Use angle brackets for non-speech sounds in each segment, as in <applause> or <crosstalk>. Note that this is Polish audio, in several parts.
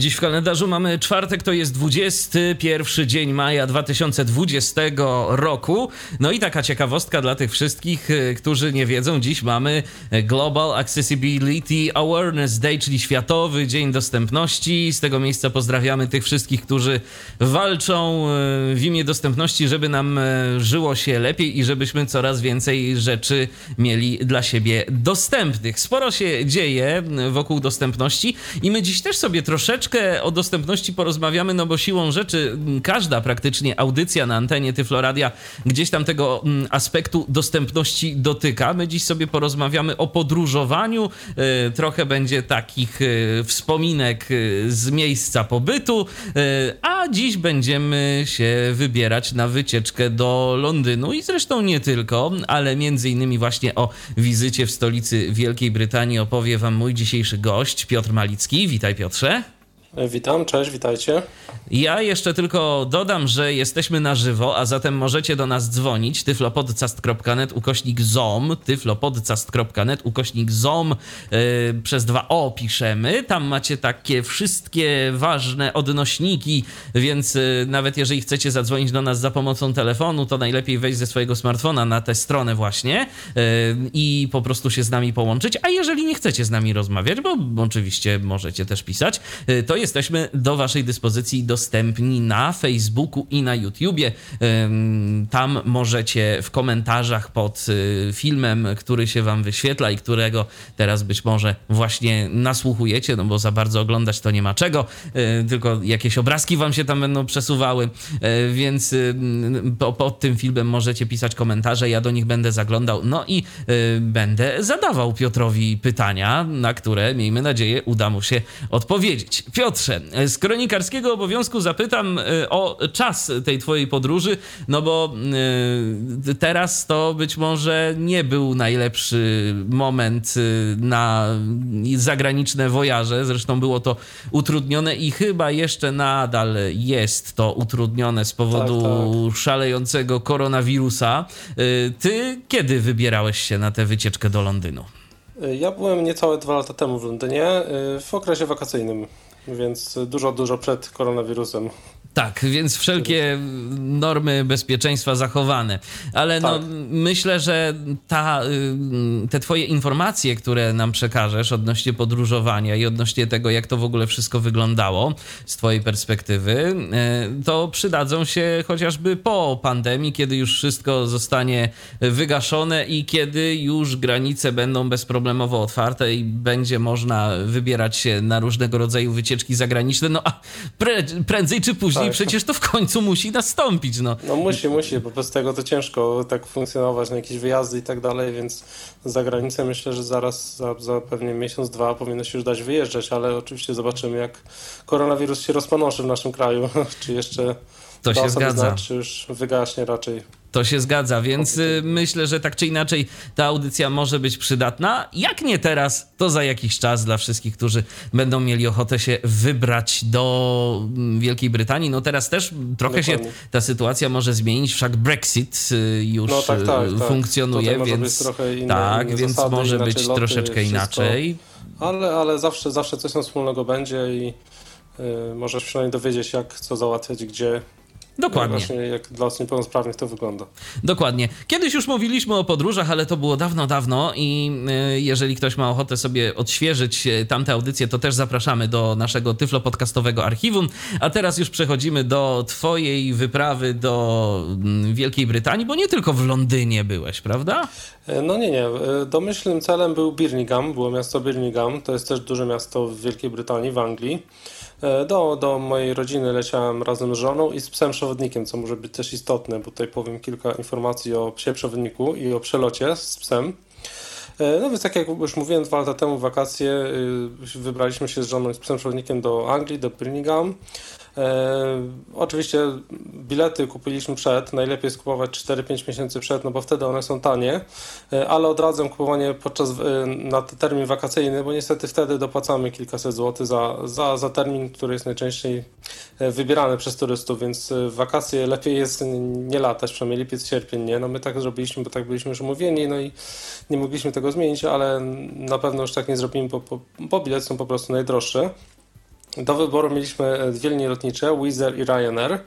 Dziś w kalendarzu mamy czwartek, to jest 21 dzień maja 2020 roku. No i taka ciekawostka dla tych wszystkich, y, którzy nie wiedzą, dziś mamy Global Accessibility Awareness Day, czyli Światowy Dzień Dostępności. Z tego miejsca pozdrawiamy tych wszystkich, którzy walczą y, w imię dostępności, żeby nam y, żyło się lepiej i żebyśmy coraz więcej rzeczy mieli dla siebie dostępnych. Sporo się dzieje wokół dostępności i my dziś też sobie troszeczkę troszeczkę o dostępności porozmawiamy, no bo siłą rzeczy każda praktycznie audycja na antenie Tyfloradia gdzieś tam tego aspektu dostępności dotyka. My dziś sobie porozmawiamy o podróżowaniu. E, trochę będzie takich e, wspominek e, z miejsca pobytu, a dziś będziemy się wybierać na wycieczkę do Londynu i zresztą nie tylko, ale między innymi właśnie o wizycie w stolicy Wielkiej Brytanii opowie wam mój dzisiejszy gość Piotr Malicki. Witaj Piotrze. Witam, cześć, witajcie. Ja jeszcze tylko dodam, że jesteśmy na żywo, a zatem możecie do nas dzwonić tyflopodcast.net ukośnik zom, tyflopodcast.net ukośnik zom yy, przez dwa o piszemy. Tam macie takie wszystkie ważne odnośniki, więc yy, nawet jeżeli chcecie zadzwonić do nas za pomocą telefonu, to najlepiej wejść ze swojego smartfona na tę stronę właśnie yy, i po prostu się z nami połączyć. A jeżeli nie chcecie z nami rozmawiać, bo oczywiście możecie też pisać, to jesteśmy do Waszej dyspozycji dostępni na Facebooku i na YouTubie. Tam możecie w komentarzach pod y, filmem, który się Wam wyświetla i którego teraz być może właśnie nasłuchujecie, no bo za bardzo oglądać to nie ma czego, y, tylko jakieś obrazki Wam się tam będą przesuwały, y, więc pod tym filmem możecie pisać komentarze, ja do nich będę zaglądał, no i będę zadawał Piotrowi pytania, na które miejmy nadzieję uda mu się odpowiedzieć. Piotr, Piotrze, z kronikarskiego obowiązku zapytam e, o czas tej twojej podróży, no bo e, teraz to być może nie był najlepszy moment e, na zagraniczne wojaże. Zresztą było to utrudnione i chyba jeszcze nadal jest to utrudnione z powodu tak, tak. szalejącego koronawirusa. Ty kiedy wybierałeś się na tę wycieczkę do Londynu? Ja byłem niecałe dwa lata temu w Londynie w okresie wakacyjnym więc dużo, dużo przed koronawirusem. Tak, więc wszelkie normy bezpieczeństwa zachowane. Ale no, tak. myślę, że ta, y, te twoje informacje, które nam przekażesz odnośnie podróżowania i odnośnie tego, jak to w ogóle wszystko wyglądało z twojej perspektywy, y, to przydadzą się chociażby po pandemii, kiedy już wszystko zostanie wygaszone i kiedy już granice będą bezproblemowo otwarte i będzie można wybierać się na różnego rodzaju wycieczki zagraniczne. No a pre, prędzej czy później tak. przecież to w końcu musi nastąpić. No, no musi, musi, bo bez tego to ciężko tak funkcjonować na jakieś wyjazdy i tak dalej, więc za granicę myślę, że zaraz, za, za pewnie miesiąc, dwa powinno się już dać wyjeżdżać, ale oczywiście zobaczymy jak koronawirus się rozpanoszy w naszym kraju, <laughs> czy jeszcze to się zgadza. Znać, czy już wygaśnie raczej. To się zgadza, więc y, myślę, że tak czy inaczej ta audycja może być przydatna. Jak nie teraz, to za jakiś czas dla wszystkich, którzy będą mieli ochotę się wybrać do mm, Wielkiej Brytanii. No teraz też trochę Dokładnie. się ta sytuacja może zmienić, wszak Brexit y, już no, tak, tak, y, tak. funkcjonuje, tak. więc inne, tak, inne więc zasady, może być loty, troszeczkę wszystko. inaczej. Ale, ale zawsze, zawsze coś tam wspólnego będzie i y, możesz przynajmniej dowiedzieć, jak co załatwiać, gdzie Dokładnie. Właśnie jak dla osób niepełnosprawnych to wygląda. Dokładnie. Kiedyś już mówiliśmy o podróżach, ale to było dawno, dawno i y, jeżeli ktoś ma ochotę sobie odświeżyć y, tamte audycje, to też zapraszamy do naszego Tyflo Podcastowego Archiwum. A teraz już przechodzimy do twojej wyprawy do mm, Wielkiej Brytanii, bo nie tylko w Londynie byłeś, prawda? E, no nie, nie. E, domyślnym celem był Birmingham, było miasto Birmingham. To jest też duże miasto w Wielkiej Brytanii, w Anglii. E, do, do mojej rodziny leciałem razem z żoną i z psem przewodnikiem, co może być też istotne, bo tutaj powiem kilka informacji o psie przewodniku i o przelocie z psem. E, no więc tak jak już mówiłem dwa lata temu wakacje, y, wybraliśmy się z żoną i z psem przewodnikiem do Anglii, do Birmingham. E, oczywiście bilety kupiliśmy przed, najlepiej skupować 4-5 miesięcy przed, no bo wtedy one są tanie, e, ale odradzam kupowanie podczas, e, na termin wakacyjny, bo niestety wtedy dopłacamy kilkaset złotych za, za, za termin, który jest najczęściej wybierany przez turystów, więc wakacje lepiej jest nie latać, przynajmniej lipiec, sierpień, nie? No my tak zrobiliśmy, bo tak byliśmy już umówieni, no i nie mogliśmy tego zmienić, ale na pewno już tak nie zrobimy, bo, bo, bo bilety są po prostu najdroższe. Do wyboru mieliśmy e, dwie linie lotnicze, Wizz i Ryanair.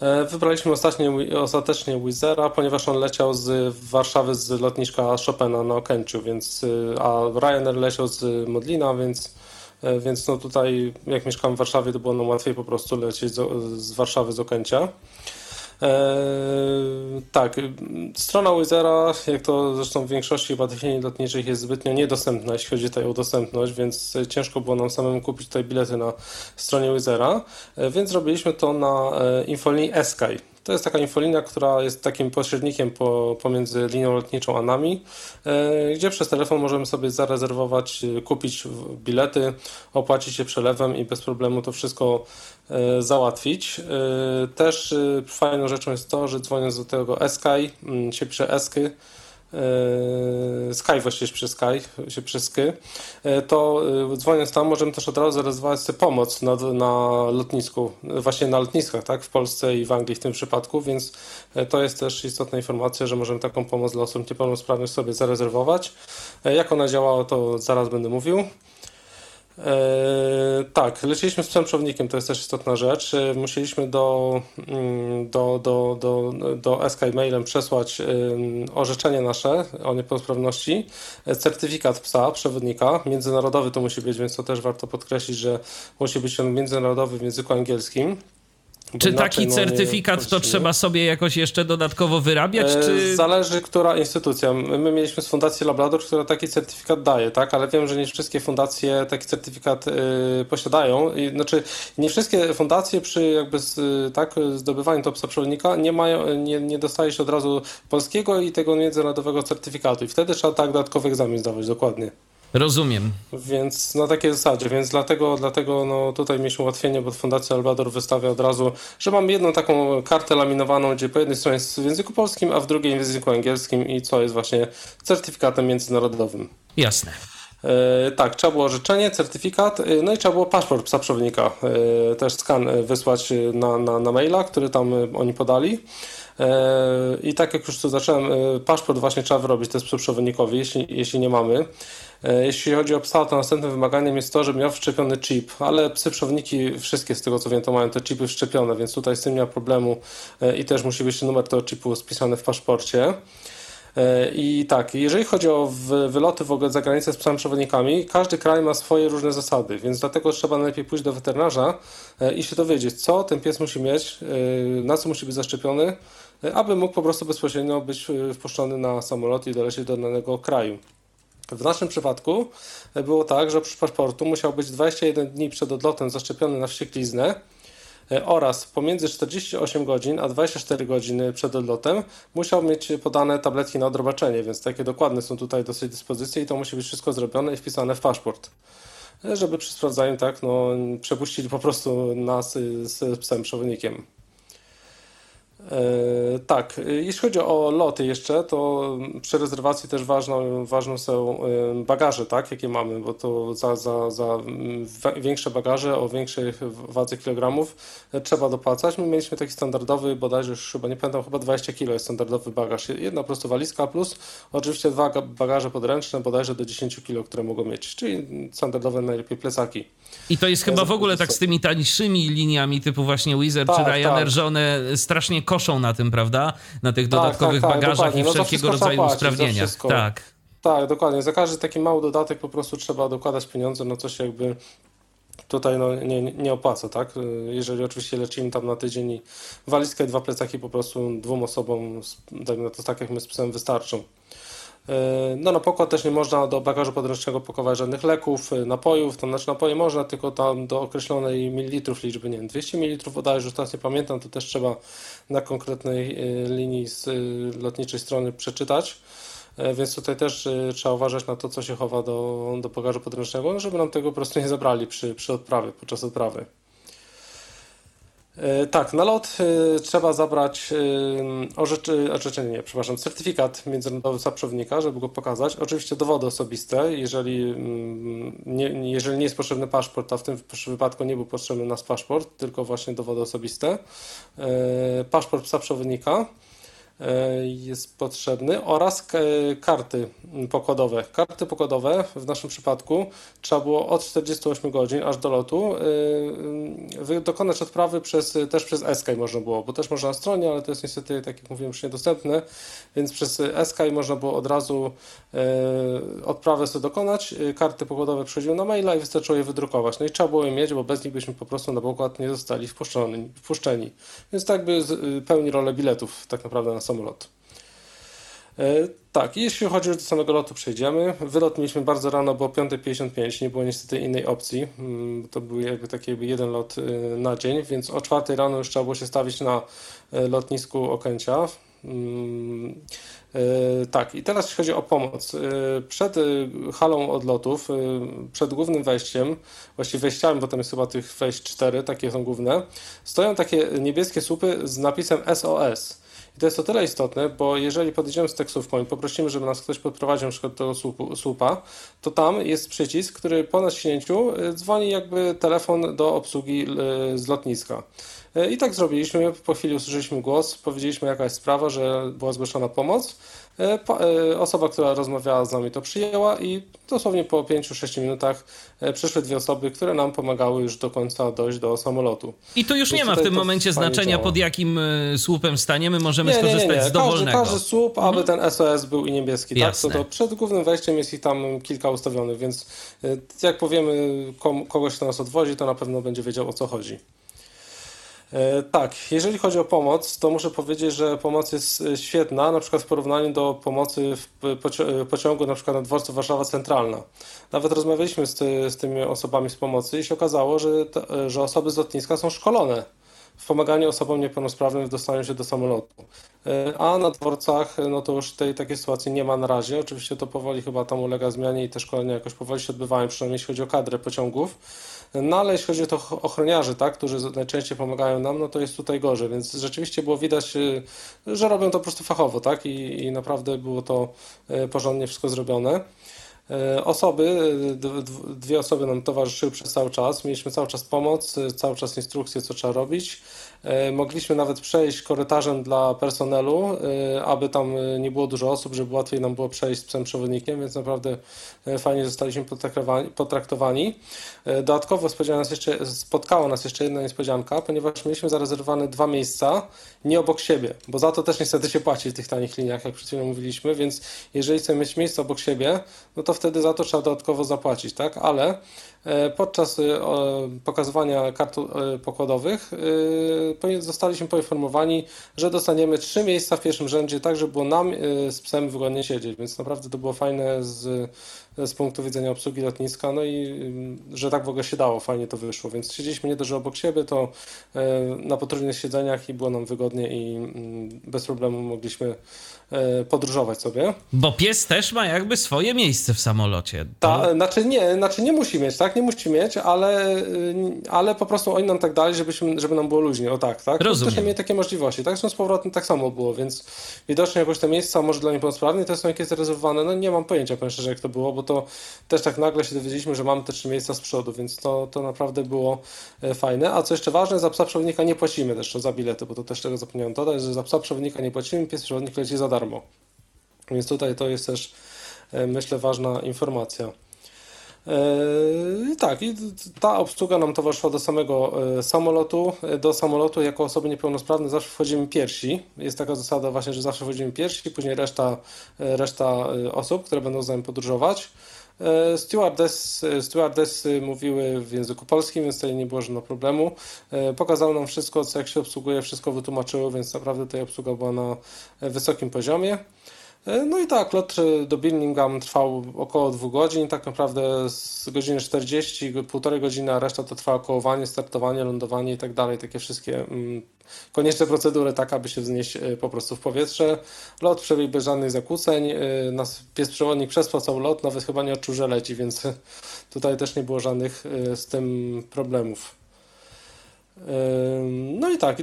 E, wybraliśmy ostatecznie, ostatecznie Wizera, ponieważ on leciał z Warszawy z lotniska Chopina na Okęciu, więc, e, a Ryanair leciał z Modlina, więc, więc no tutaj jak mieszkam w Warszawie, to było nam łatwiej po prostu lecieć z, z Warszawy z Okęcia. Eee, tak, strona Wizera, jak to zresztą w większości chyba linii lotniczych jest zbytnio niedostępna, jeśli chodzi tutaj o dostępność, więc ciężko było nam samemu kupić tutaj bilety na stronie Wizera, e, więc zrobiliśmy to na e, infolinii Eskai. To jest taka infolinia, która jest takim pośrednikiem po, pomiędzy linią lotniczą a nami, gdzie przez telefon możemy sobie zarezerwować, kupić bilety, opłacić je przelewem i bez problemu to wszystko załatwić. Też fajną rzeczą jest to, że dzwoniąc do tego mm, się pisze Esky, E, Sky właściwie przez Sky, się przez Sky, e, to e, dzwoniąc tam możemy też od razu zarezerwować sobie pomoc na, na lotnisku, właśnie na lotniskach, tak, w Polsce i w Anglii w tym przypadku, więc to jest też istotna informacja, że możemy taką pomoc dla osób niepełnosprawnych sobie zarezerwować. Jak ona działała, to zaraz będę mówił. E, tak, leciliśmy z psem przewodnikiem, to jest też istotna rzecz. E, musieliśmy do, mm, do, do, do, do SK mailem przesłać orzeczenie nasze o niepełnosprawności, e, certyfikat psa, przewodnika, międzynarodowy to musi być, więc to też warto podkreślić, że musi być on międzynarodowy w języku angielskim. Czy taki no, certyfikat to trzeba sobie jakoś jeszcze dodatkowo wyrabiać? E, czy... Zależy, która instytucja. My mieliśmy z Fundacji Labrador, która taki certyfikat daje, tak? ale wiem, że nie wszystkie fundacje taki certyfikat y, posiadają. I, znaczy, nie wszystkie fundacje przy jakby z, tak, zdobywaniu top przewodnika nie, mają, nie, nie dostaje się od razu polskiego i tego międzynarodowego certyfikatu. I wtedy trzeba tak dodatkowy egzamin zdawać, dokładnie. Rozumiem. Więc na takiej zasadzie, więc dlatego, dlatego no, tutaj mieliśmy ułatwienie, bo Fundacja Albador wystawia od razu, że mam jedną taką kartę laminowaną, gdzie po jednej stronie jest w języku polskim, a w drugiej w języku angielskim i co jest właśnie certyfikatem międzynarodowym. Jasne. E, tak, trzeba było orzeczenie, certyfikat, e, no i trzeba było paszport psa przewodnika, e, też skan wysłać na, na, na maila, który tam oni podali. I tak jak już tu zacząłem, paszport właśnie trzeba wyrobić, to jest przewodnikowi, jeśli, jeśli nie mamy. Jeśli chodzi o psa, to następnym wymaganiem jest to, żeby miał wszczepiony chip, ale psy przewowniki wszystkie z tego co wiem to mają te chipy wszczepione, więc tutaj z tym nie ma problemu i też musi być numer tego chipu spisany w paszporcie. E, I tak, jeżeli chodzi o wyloty w ogóle za granicę z psami przewodnikami, każdy kraj ma swoje różne zasady, więc dlatego trzeba najlepiej pójść do weterynarza e, i się dowiedzieć, co ten pies musi mieć, e, na co musi być zaszczepiony, aby mógł po prostu bezpośrednio być wpuszczony na samolot i dolecieć do danego kraju. W naszym przypadku było tak, że przy paszportu musiał być 21 dni przed odlotem zaszczepiony na wściekliznę, E, oraz pomiędzy 48 godzin a 24 godziny przed odlotem musiał mieć podane tabletki na odrobaczenie, więc takie dokładne są tutaj dosyć dyspozycje i to musi być wszystko zrobione i wpisane w paszport. E, żeby przy sprawdzaniu tak, no, przepuścili po prostu nas z psem przewodnikiem. E, tak, e, jeśli chodzi o loty jeszcze, to przy rezerwacji też ważną, ważną są e, bagaże, tak, jakie mamy, bo to za, za, za większe bagaże o większej wadze kilogramów trzeba dopłacać. My mieliśmy taki standardowy, bodajże już chyba nie pamiętam, chyba 20 kg jest standardowy bagaż. Jedna po prostu walizka plus oczywiście dwa bagaże podręczne, bodajże do 10 kg, które mogą mieć, czyli standardowe najlepiej plecaki. I to jest chyba w ogóle tak z tymi tańszymi liniami typu właśnie Wizard tak, czy Ryanair, tak. że one strasznie koszą na tym, prawda? Na tych tak, dodatkowych tak, tak, bagażach i no wszelkiego rodzaju usprawnienia. Tak. Tak, dokładnie. Za każdy taki mały dodatek po prostu trzeba dokładać pieniądze, no co się jakby tutaj no, nie, nie opłaca, tak? Jeżeli oczywiście lecimy tam na tydzień i walizkę i dwa plecaki po prostu dwóm osobom, dajmy na to tak jak my z psem, wystarczą. E, no na pokład też nie można do bagażu podręcznego pakować żadnych leków, e, napojów, to znaczy napoje można, tylko tam do określonej mililitrów liczby, nie wiem, 200 ml bodajże, już teraz nie pamiętam, to też trzeba na konkretnej e, linii z lotniczej strony przeczytać. Więc tutaj też trzeba uważać na to, co się chowa do, do bagażu podręcznego, żeby nam tego po prostu nie zabrali przy, przy odprawie, podczas odprawy. E, tak, na lot e, trzeba zabrać e, orzeczenie, nie, przepraszam, certyfikat międzynarodowy zaprzewnika, żeby go pokazać. Oczywiście dowody osobiste, jeżeli mm, nie, jeżeli nie jest potrzebny paszport, a w tym wypadku nie był potrzebny nas paszport, tylko właśnie dowody osobiste. Paszport psa przewodnika jest potrzebny oraz karty pokładowe. Karty pokładowe w naszym przypadku trzeba było od 48 godzin aż do lotu e, dokonać odprawy przez, też przez Eskai można było, bo też można na stronie, ale to jest niestety, tak jak mówiłem, już niedostępne, więc przez Eskai można było od razu e, odprawę sobie dokonać. Karty pokładowe przychodziły na maila i wystarczyło je wydrukować. No i trzeba było je mieć, bo bez nich byśmy po prostu na pokład nie zostali wpuszczeni. Więc tak by pełni rolę biletów tak naprawdę na samolot. E, tak, jeśli chodzi do samego lotu, przejdziemy. Wylot mieliśmy bardzo rano, bo 5.55, nie było niestety innej opcji. Mm, to był jakby taki jakby jeden lot e, na dzień, więc o 4 rano już trzeba było się stawić na e, lotnisku Okęcia. Mm, tak, i teraz jeśli chodzi o pomoc. Przed halą odlotów, przed głównym wejściem, właściwie wejściami, bo tam jest chyba tych wejść cztery, takie są główne, stoją takie niebieskie słupy z napisem SOS. I to jest o tyle istotne, bo jeżeli podejdziemy z taksówką i poprosimy, żeby nas ktoś podprowadził na przykład do słupa, to tam jest przycisk, który po naciśnięciu y, dzwoni jakby telefon do obsługi y, z lotniska. Y, I tak zrobiliśmy. Po chwili usłyszeliśmy głos, powiedzieliśmy jaka jest sprawa, że była zgłoszona pomoc. E, e, osoba, która rozmawiała z nami to przyjęła i dosłownie po 5-6 minutach e, przyszły dwie osoby, które nam pomagały już do końca dojść do samolotu. I tu już Więc nie ma w tym momencie znaczenia pod jakim słupem staniemy, możemy nie, skorzystać nie, nie, z dowolnego. Każdy, każdy słup, mhm. aby ten SOS był i niebieski, tak? To, to przed głównym wejściem jest ich tam kilka ustawionych, więc jak powiemy kogoś, kto nas odwozi, to na pewno będzie wiedział o co chodzi. E, tak, jeżeli chodzi o pomoc, to muszę powiedzieć, że pomoc jest e, świetna, na przykład w porównaniu do pomocy w e, pociągu na przykład na dworcu Warszawa Centralna. Nawet rozmawialiśmy z, ty, z tymi osobami z pomocy i się okazało, że, że osoby z lotniska są szkolone w pomaganiu osobom niepełnosprawnym w dostaniu się do samolotu. A na dworcach, no to już tej takiej sytuacji nie ma na razie. Oczywiście to powoli chyba tam ulega zmianie i te szkolenia jakoś powoli się odbywają, przynajmniej jeśli chodzi o kadrę pociągów. No ale jeśli chodzi o ochroniarzy, tak, którzy najczęściej pomagają nam, no to jest tutaj gorzej, więc rzeczywiście było widać, y, że robią to po prostu fachowo, tak, i, i naprawdę było to y, porządnie wszystko zrobione. Y, osoby, dwie osoby nam towarzyszyły przez cały czas. Mieliśmy cały czas pomoc, cały czas instrukcje, co trzeba robić. E, mogliśmy nawet przejść korytarzem dla personelu, e, aby tam e, nie było dużo osób, żeby łatwiej nam było przejść z psem przewodnikiem, więc naprawdę fajnie zostaliśmy potraktowani. Dodatkowo nas jeszcze, spotkała nas jeszcze jedna niespodzianka, ponieważ mieliśmy zarezerwowane dwa miejsca nie obok siebie, bo za to też niestety się płaci w tych tanich liniach, jak przed chwilą mówiliśmy, więc jeżeli chcemy mieć miejsce obok siebie, no to wtedy za to trzeba dodatkowo zapłacić, tak? Ale E, podczas e, pokazywania kart e, pokładowych zostaliśmy poinformowani, że dostaniemy trzy miejsca w pierwszym rzędzie, tak żeby było nam z psem wygodnie siedzieć, więc naprawdę to było fajne z, z punktu widzenia obsługi lotniska, no i że tak w ogóle się dało, fajnie to wyszło, więc siedzieliśmy nie dość obok siebie, to na potrójnych siedzeniach i było nam wygodnie i bez problemu mogliśmy podróżować sobie. Bo pies też ma jakby swoje miejsce w samolocie. To... Ta, znaczy nie, znaczy nie musi mieć, tak? nie musi mieć, ale, ale po prostu oni nam tak dali, żebyśmy, żeby nam było luźnie, o tak, tak? Rozumiem. Też mieli takie możliwości, tak? Z powrotem tak samo było, więc widocznie jakoś te miejsca, może dla niepełnosprawnych te są jakieś zarezerwowane, no nie mam pojęcia, powiem szczerze, jak to było, bo to też tak nagle się dowiedzieliśmy, że mamy te trzy miejsca z przodu, więc to, to naprawdę było e, fajne. A co jeszcze ważne, za psa przewodnika nie płacimy też za bilety, bo to też tego zapomniałem dodać, że za psa przewodnika nie płacimy, pies przewodnik leci za darmo. Więc tutaj to jest też, e, myślę, ważna informacja. Yy, tak, i ta obsługa nam towarzyszyła do samego e, samolotu. E, do samolotu jako osoby niepełnosprawne zawsze wchodzimy pierwsi. Jest taka zasada właśnie, że zawsze wchodzimy pierwsi, później reszta, reszta osób, które będą z nami podróżować. Stewardess, stewardessy mówiły w języku polskim, więc tutaj nie było żadnego problemu. Pokazały nam wszystko, co jak się obsługuje, wszystko wytłumaczyły, więc naprawdę tutaj obsługa była na wysokim poziomie. E, no i tak, lot e, do Birmingham trwał około dwóch godzin, tak naprawdę z godziny 40, półtorej godziny, a reszta to trwa kołowanie, startowanie, lądowanie i tak dalej, takie wszystkie mm, konieczne procedury, tak aby się wznieść e, po prostu w powietrze. Lot przebiegł bez żadnych zakłóceń, nas pies przewodnik przespał lot, nawet chyba nie odczuł, że leci, więc tutaj też nie było żadnych z tym problemów. No i tak,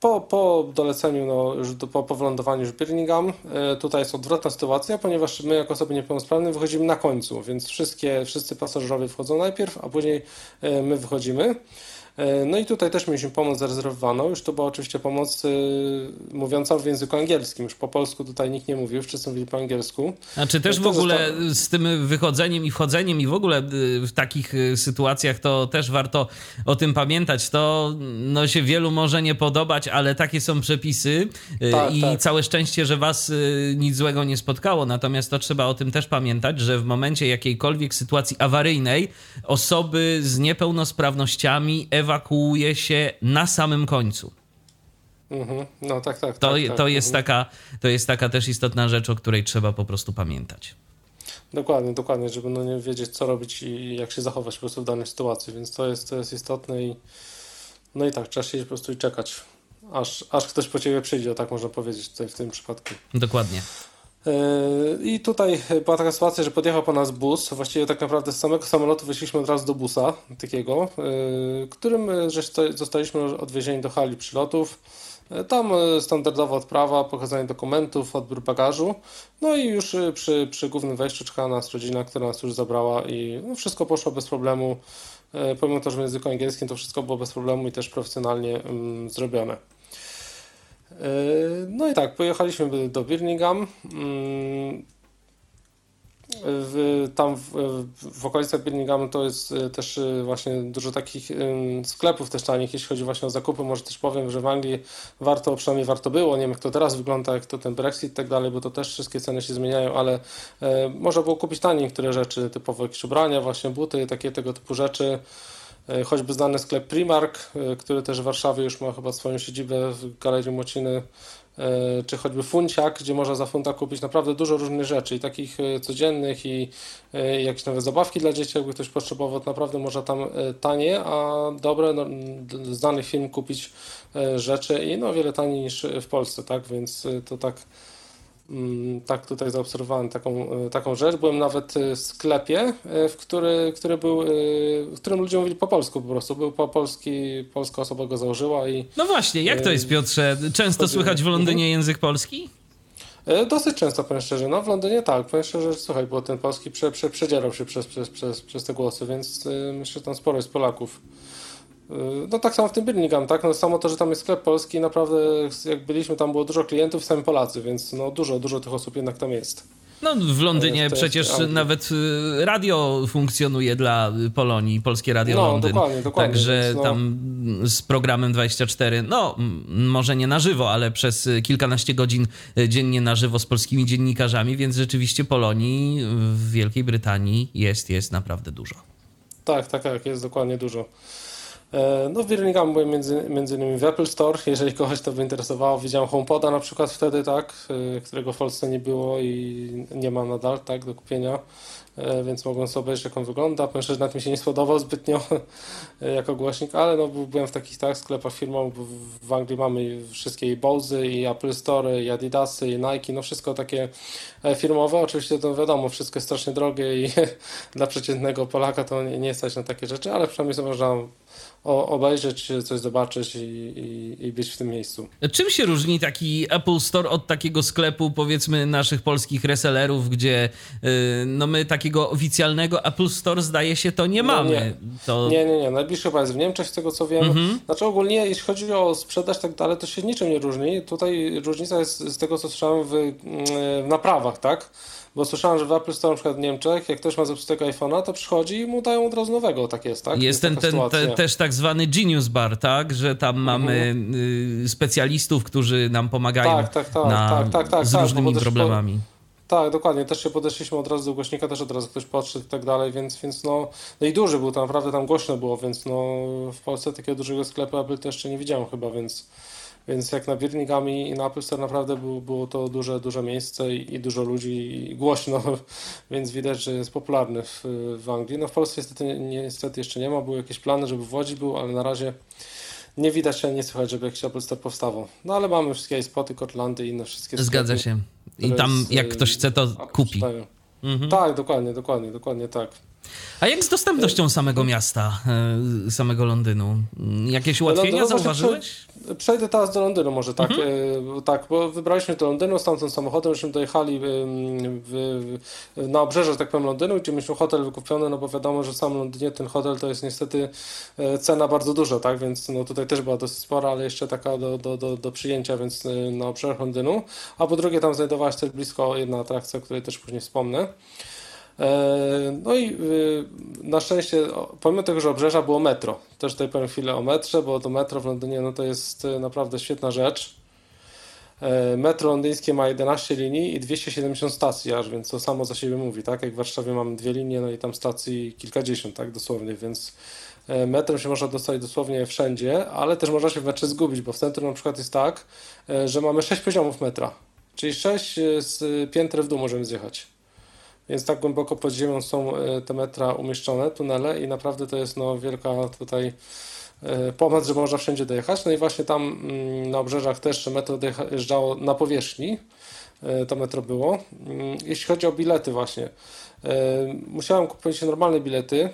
po, po doleceniu, no, po, po wylądowaniu już Birmingham, tutaj jest odwrotna sytuacja, ponieważ my jako osoby niepełnosprawne wychodzimy na końcu, więc wszystkie, wszyscy pasażerowie wchodzą najpierw, a później my wychodzimy. E, no i tutaj też mieliśmy pomoc zarezerwowaną. Już to była oczywiście pomoc y, mówiąca w języku angielskim. Już po polsku tutaj nikt nie mówił, wszyscy mówili po angielsku. A czy też w ogóle z tym wychodzeniem i wchodzeniem i w ogóle y, w takich sytuacjach to też warto o tym pamiętać. To no, się wielu może nie podobać, ale takie są przepisy tak, i tak. całe szczęście, że was nic złego nie spotkało. Natomiast to trzeba o tym też pamiętać, że w momencie jakiejkolwiek sytuacji awaryjnej osoby z niepełnosprawnościami ewakuuje się na samym końcu. Mhm. No tak, tak. To, tak, tak. To, jest mhm. taka, to jest taka też istotna rzecz, o której trzeba po prostu pamiętać. Dokładnie, dokładnie, żeby no nie wiedzieć, co robić i jak się zachować po prostu w danej sytuacji, więc to jest, to jest istotne i no i tak, trzeba siedzieć po prostu i czekać, aż, aż ktoś po ciebie przyjdzie, tak można powiedzieć tutaj w tym przypadku. Dokładnie. I tutaj była taka sytuacja, że podjechał po nas bus. Właściwie tak naprawdę z samego samolotu wyszliśmy od razu do busa takiego, którym zostaliśmy odwiezieni do hali przylotów. Tam standardowa odprawa, pokazanie dokumentów, odbiór bagażu. No i już przy, przy głównym wejściu czekała nas rodzina, która nas już zabrała i no wszystko poszło bez problemu. Pomimo to, że w języku angielskim to wszystko było bez problemu i też profesjonalnie zrobione. No i tak, pojechaliśmy do Birmingham. W, tam w, w okolicach Birmingham to jest e, też właśnie dużo takich sklepów też tanich, jeśli chodzi właśnie o zakupy. Może też powiem, że w Anglii warto, przynajmniej warto było, nie wiem jak to teraz wygląda, jak to ten Brexit i tak dalej, bo to też wszystkie ceny się zmieniają, ale można było kupić taniej niektóre rzeczy, typowo jakieś ubrania, właśnie buty, takie tego typu rzeczy. E, choćby znany sklep Primark, e, który też w Warszawie już ma chyba swoją siedzibę w Galerii Młociny, e, czy choćby Funciak, gdzie można za funta kupić naprawdę dużo różnych rzeczy i takich codziennych i jakieś nowe zabawki dla dzieci, jakby ktoś potrzebował, to naprawdę można tam tanie, a dobre, no, znanych firm kupić rzeczy i no wiele taniej niż w Polsce, tak, więc to tak tak tutaj zaobserwowałem taką, e, taką rzecz. Byłem nawet e, w sklepie, e, w, który, który był, w którym ludzie mówili po polsku po prostu. Był po polski, polska osoba go założyła i... No właśnie, jak to jest Piotrze? Często słychać w Londynie mhm. język polski? Dosyć często, powiem szczerze. No w Londynie tak, powiem szczerze, że słuchaj, bo ten polski prze, prze, przedzierał się przez, przez, przez, przez te głosy, więc myślę, że tam sporo jest Polaków. Y, no tak samo w tym Birmingham, tak? No samo to, że tam jest sklep polski, naprawdę jak byliśmy, tam było dużo klientów, sami Polacy, więc no dużo, dużo tych osób jednak tam jest. No w Londynie przecież nawet y, radio funkcjonuje dla Polonii, Polskie Radio no, Londyn. Dokładnie, dokładnie. Także no... tam z programem 24, no może nie na żywo, ale przez kilkanaście godzin dziennie na żywo z polskimi dziennikarzami, więc rzeczywiście Polonii w Wielkiej Brytanii jest, jest naprawdę dużo. Tak, tak, tak, jest dokładnie dużo. E, no w Birmingham byłem między, między innymi w Apple Store, jeżeli kogoś to by interesowało. Widziałem HomePoda na przykład wtedy, tak, e, którego w Polsce nie było i nie ma nadal, tak, do kupienia, e, więc mogłem sobie obejrzeć jak on wygląda. Powiem szczerze, na tym się nie spodobał zbytnio <laughs> jako głośnik, ale no byłem w takich tak sklepach firmowych, bo w Anglii mamy wszystkie i Bozy, i Apple Store, i Adidasy, i Nike, no wszystko takie firmowe. Oczywiście to wiadomo, wszystko jest strasznie drogie i <laughs> dla przeciętnego Polaka to nie, nie stać na takie rzeczy, ale przynajmniej sobie można obejrzeć, coś zobaczyć i, i, i, być w tym miejscu. Czym się różni taki Apple Store od takiego sklepu, powiedzmy, naszych polskich resellerów, gdzie yy, no my takiego oficjalnego Apple Store zdaje się to nie no mamy? Nie. To... nie, nie, nie. Najbliższy chyba jest w Niemczech, z tego co wiem. Mhm. Znaczy ogólnie, jeśli chodzi o sprzedaż tak dalej, to się niczym nie różni. Tutaj różnica jest z tego, co słyszałem w, w naprawach, tak? Bo słyszałem, że w Apple Store na przykład w Niemczech, jak ktoś ma zepsutego iPhone'a, to przychodzi i mu dają od razu nowego, tak jest, tak? Jest, ten, ten te, też tak zwany Genius Bar, tak? Że tam mamy mhm. specjalistów, którzy nam pomagają tak, tak, tak, na, tak, tak, tak, z tak, różnymi problemami. Po... Tak, dokładnie. Też się podeszliśmy od razu do głośnika, też od razu ktoś podszedł i tak dalej, więc, więc no, no i duży był, to naprawdę tam głośno było, więc no w Polsce takiego dużego sklepu Apple to jeszcze nie widziałem chyba, więc więc jak na Birmingham i na Apple Store naprawdę było, było to duże, duże miejsce i, i, dużo ludzi i głośno, <laughs> więc widać, że jest popularny w, w Anglii. No w Polsce niestety, niestety jeszcze nie ma, były jakieś plany, żeby w Łodzi był, ale na razie nie widać, nie słychać, żeby jakiś Apple Store powstawał. No ale mamy wszystkie spoty, Kotlandy i inne wszystkie Zgadza się. I tam jak ktoś chce, to kupi. Mhm. Tak, dokładnie, dokładnie, dokładnie tak. A jak z dostępnością samego miasta, e, samego Londynu? Jakieś ułatwienia no, no, zauważyłeś? Przejdę teraz do Londynu może tak, mhm. E, tak, bo wybraliśmy do Londynu, stamtąd samochodem, żeśmy dojechali w, w, na obrzeże, tak powiem, Londynu, gdzie mieliśmy hotel wykupiony, no bo wiadomo, że w samym Londynie ten hotel to jest niestety e, cena bardzo duża, tak, więc no tutaj też była dosyć spora, ale jeszcze taka do, do, do, do przyjęcia, więc na obrzeżach Londynu, a po drugie tam znajdowała się też blisko jedna atrakcja, o której też później wspomnę. E, no i y, na szczęście, pomimo tego, że obrzeża było metro, też tutaj powiem chwilę o metrze, bo to metro w Londynie no to jest y, naprawdę świetna rzecz. E, metro londyńskie ma 11 linii i 270 stacji aż, więc to samo za siebie mówi, tak? Jak w Warszawie mamy dwie linie, no i tam stacji kilkadziesiąt, tak? Dosłownie, więc e, metrem się można dostać dosłownie wszędzie, ale też można się w metrze zgubić, bo w centrum na przykład jest tak, że mamy 6 poziomów metra, czyli 6 z piętr w dół możemy zjechać. Więc tak głęboko pod ziemią są e, te metra umieszczone, tunele i naprawdę to jest no, wielka tutaj e, pomoc, że można wszędzie dojechać. No i właśnie tam mm, na obrzeżach też metro dojeżdżało na powierzchni, e, to metro było. Mm, jeśli chodzi o bilety właśnie, musiałem kupić normalne bilety,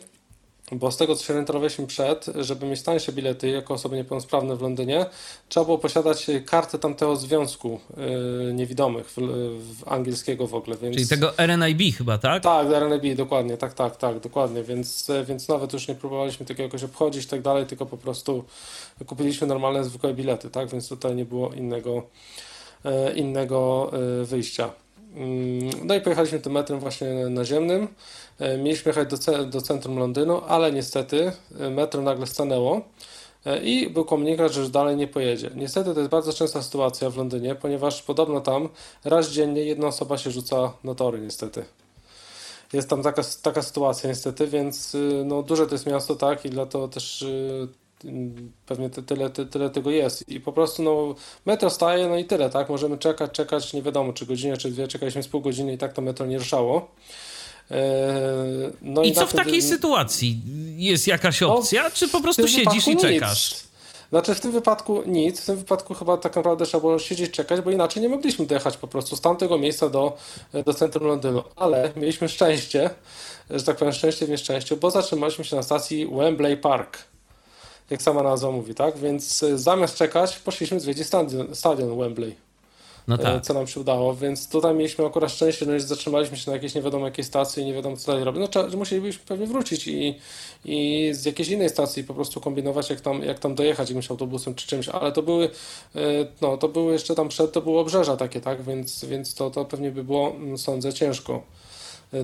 bo z tego, co się orientowaliśmy przed, żeby mieć tańsze bilety jako osoby niepełnosprawne w Londynie, trzeba było posiadać kartę tamtego związku yy, niewidomych, w, w angielskiego w ogóle. Więc... Czyli tego RNIB chyba, tak? Tak, RNIB, dokładnie, tak, tak, tak, dokładnie, więc, więc nawet już nie próbowaliśmy tego jakoś obchodzić i tak dalej, tylko po prostu kupiliśmy normalne, zwykłe bilety, tak, więc tutaj nie było innego, yy, innego yy, wyjścia. Mm, no i pojechaliśmy tym metrem właśnie naziemnym. E, mieliśmy jechać do, do centrum Londynu, ale niestety e, metro nagle stanęło e, i był komunikat, że już dalej nie pojedzie. Niestety to jest bardzo częsta sytuacja w Londynie, ponieważ podobno tam raz dziennie jedna osoba się rzuca na tory niestety. Jest tam taka, taka sytuacja niestety, więc no, duże to jest miasto, tak, i dlatego też pewnie tyle, tyle, tyle tego jest. I po prostu no, metro staje, no i tyle, tak? Możemy czekać, czekać, nie wiadomo, czy godzinę, czy dwie, czekaliśmy z pół godziny i tak to metro nie ruszało. E, no I, i co w takiej sytuacji? Jest jakaś no, opcja, no, czy po prostu siedzisz i czekasz? Nic. Znaczy w tym wypadku nic, w tym wypadku chyba tak naprawdę trzeba było siedzieć, czekać, bo inaczej nie mogliśmy dojechać po prostu z tamtego miejsca do, do centrum Londynu. Ale mieliśmy szczęście, że tak powiem szczęście w nieszczęściu, bo zatrzymaliśmy się na stacji Wembley Park jak sama nazwa mówi, tak? Więc e, zamiast czekać, poszliśmy zwiedzić stadion, stadion Wembley. No e, tak. Co nam się udało, więc tutaj mieliśmy akurat szczęście, że zatrzymaliśmy się na jakiejś nie wiadomo jakiej stacji i nie wiadomo co dalej robić. No musielibyśmy pewnie wrócić i, i z jakiejś innej stacji po prostu kombinować, jak tam, jak tam dojechać jakimś autobusem czy czymś, ale to były, e, no to były jeszcze tam przed, to było obrzeża takie, tak? Więc, więc to, to pewnie by było, mm, sądzę, ciężko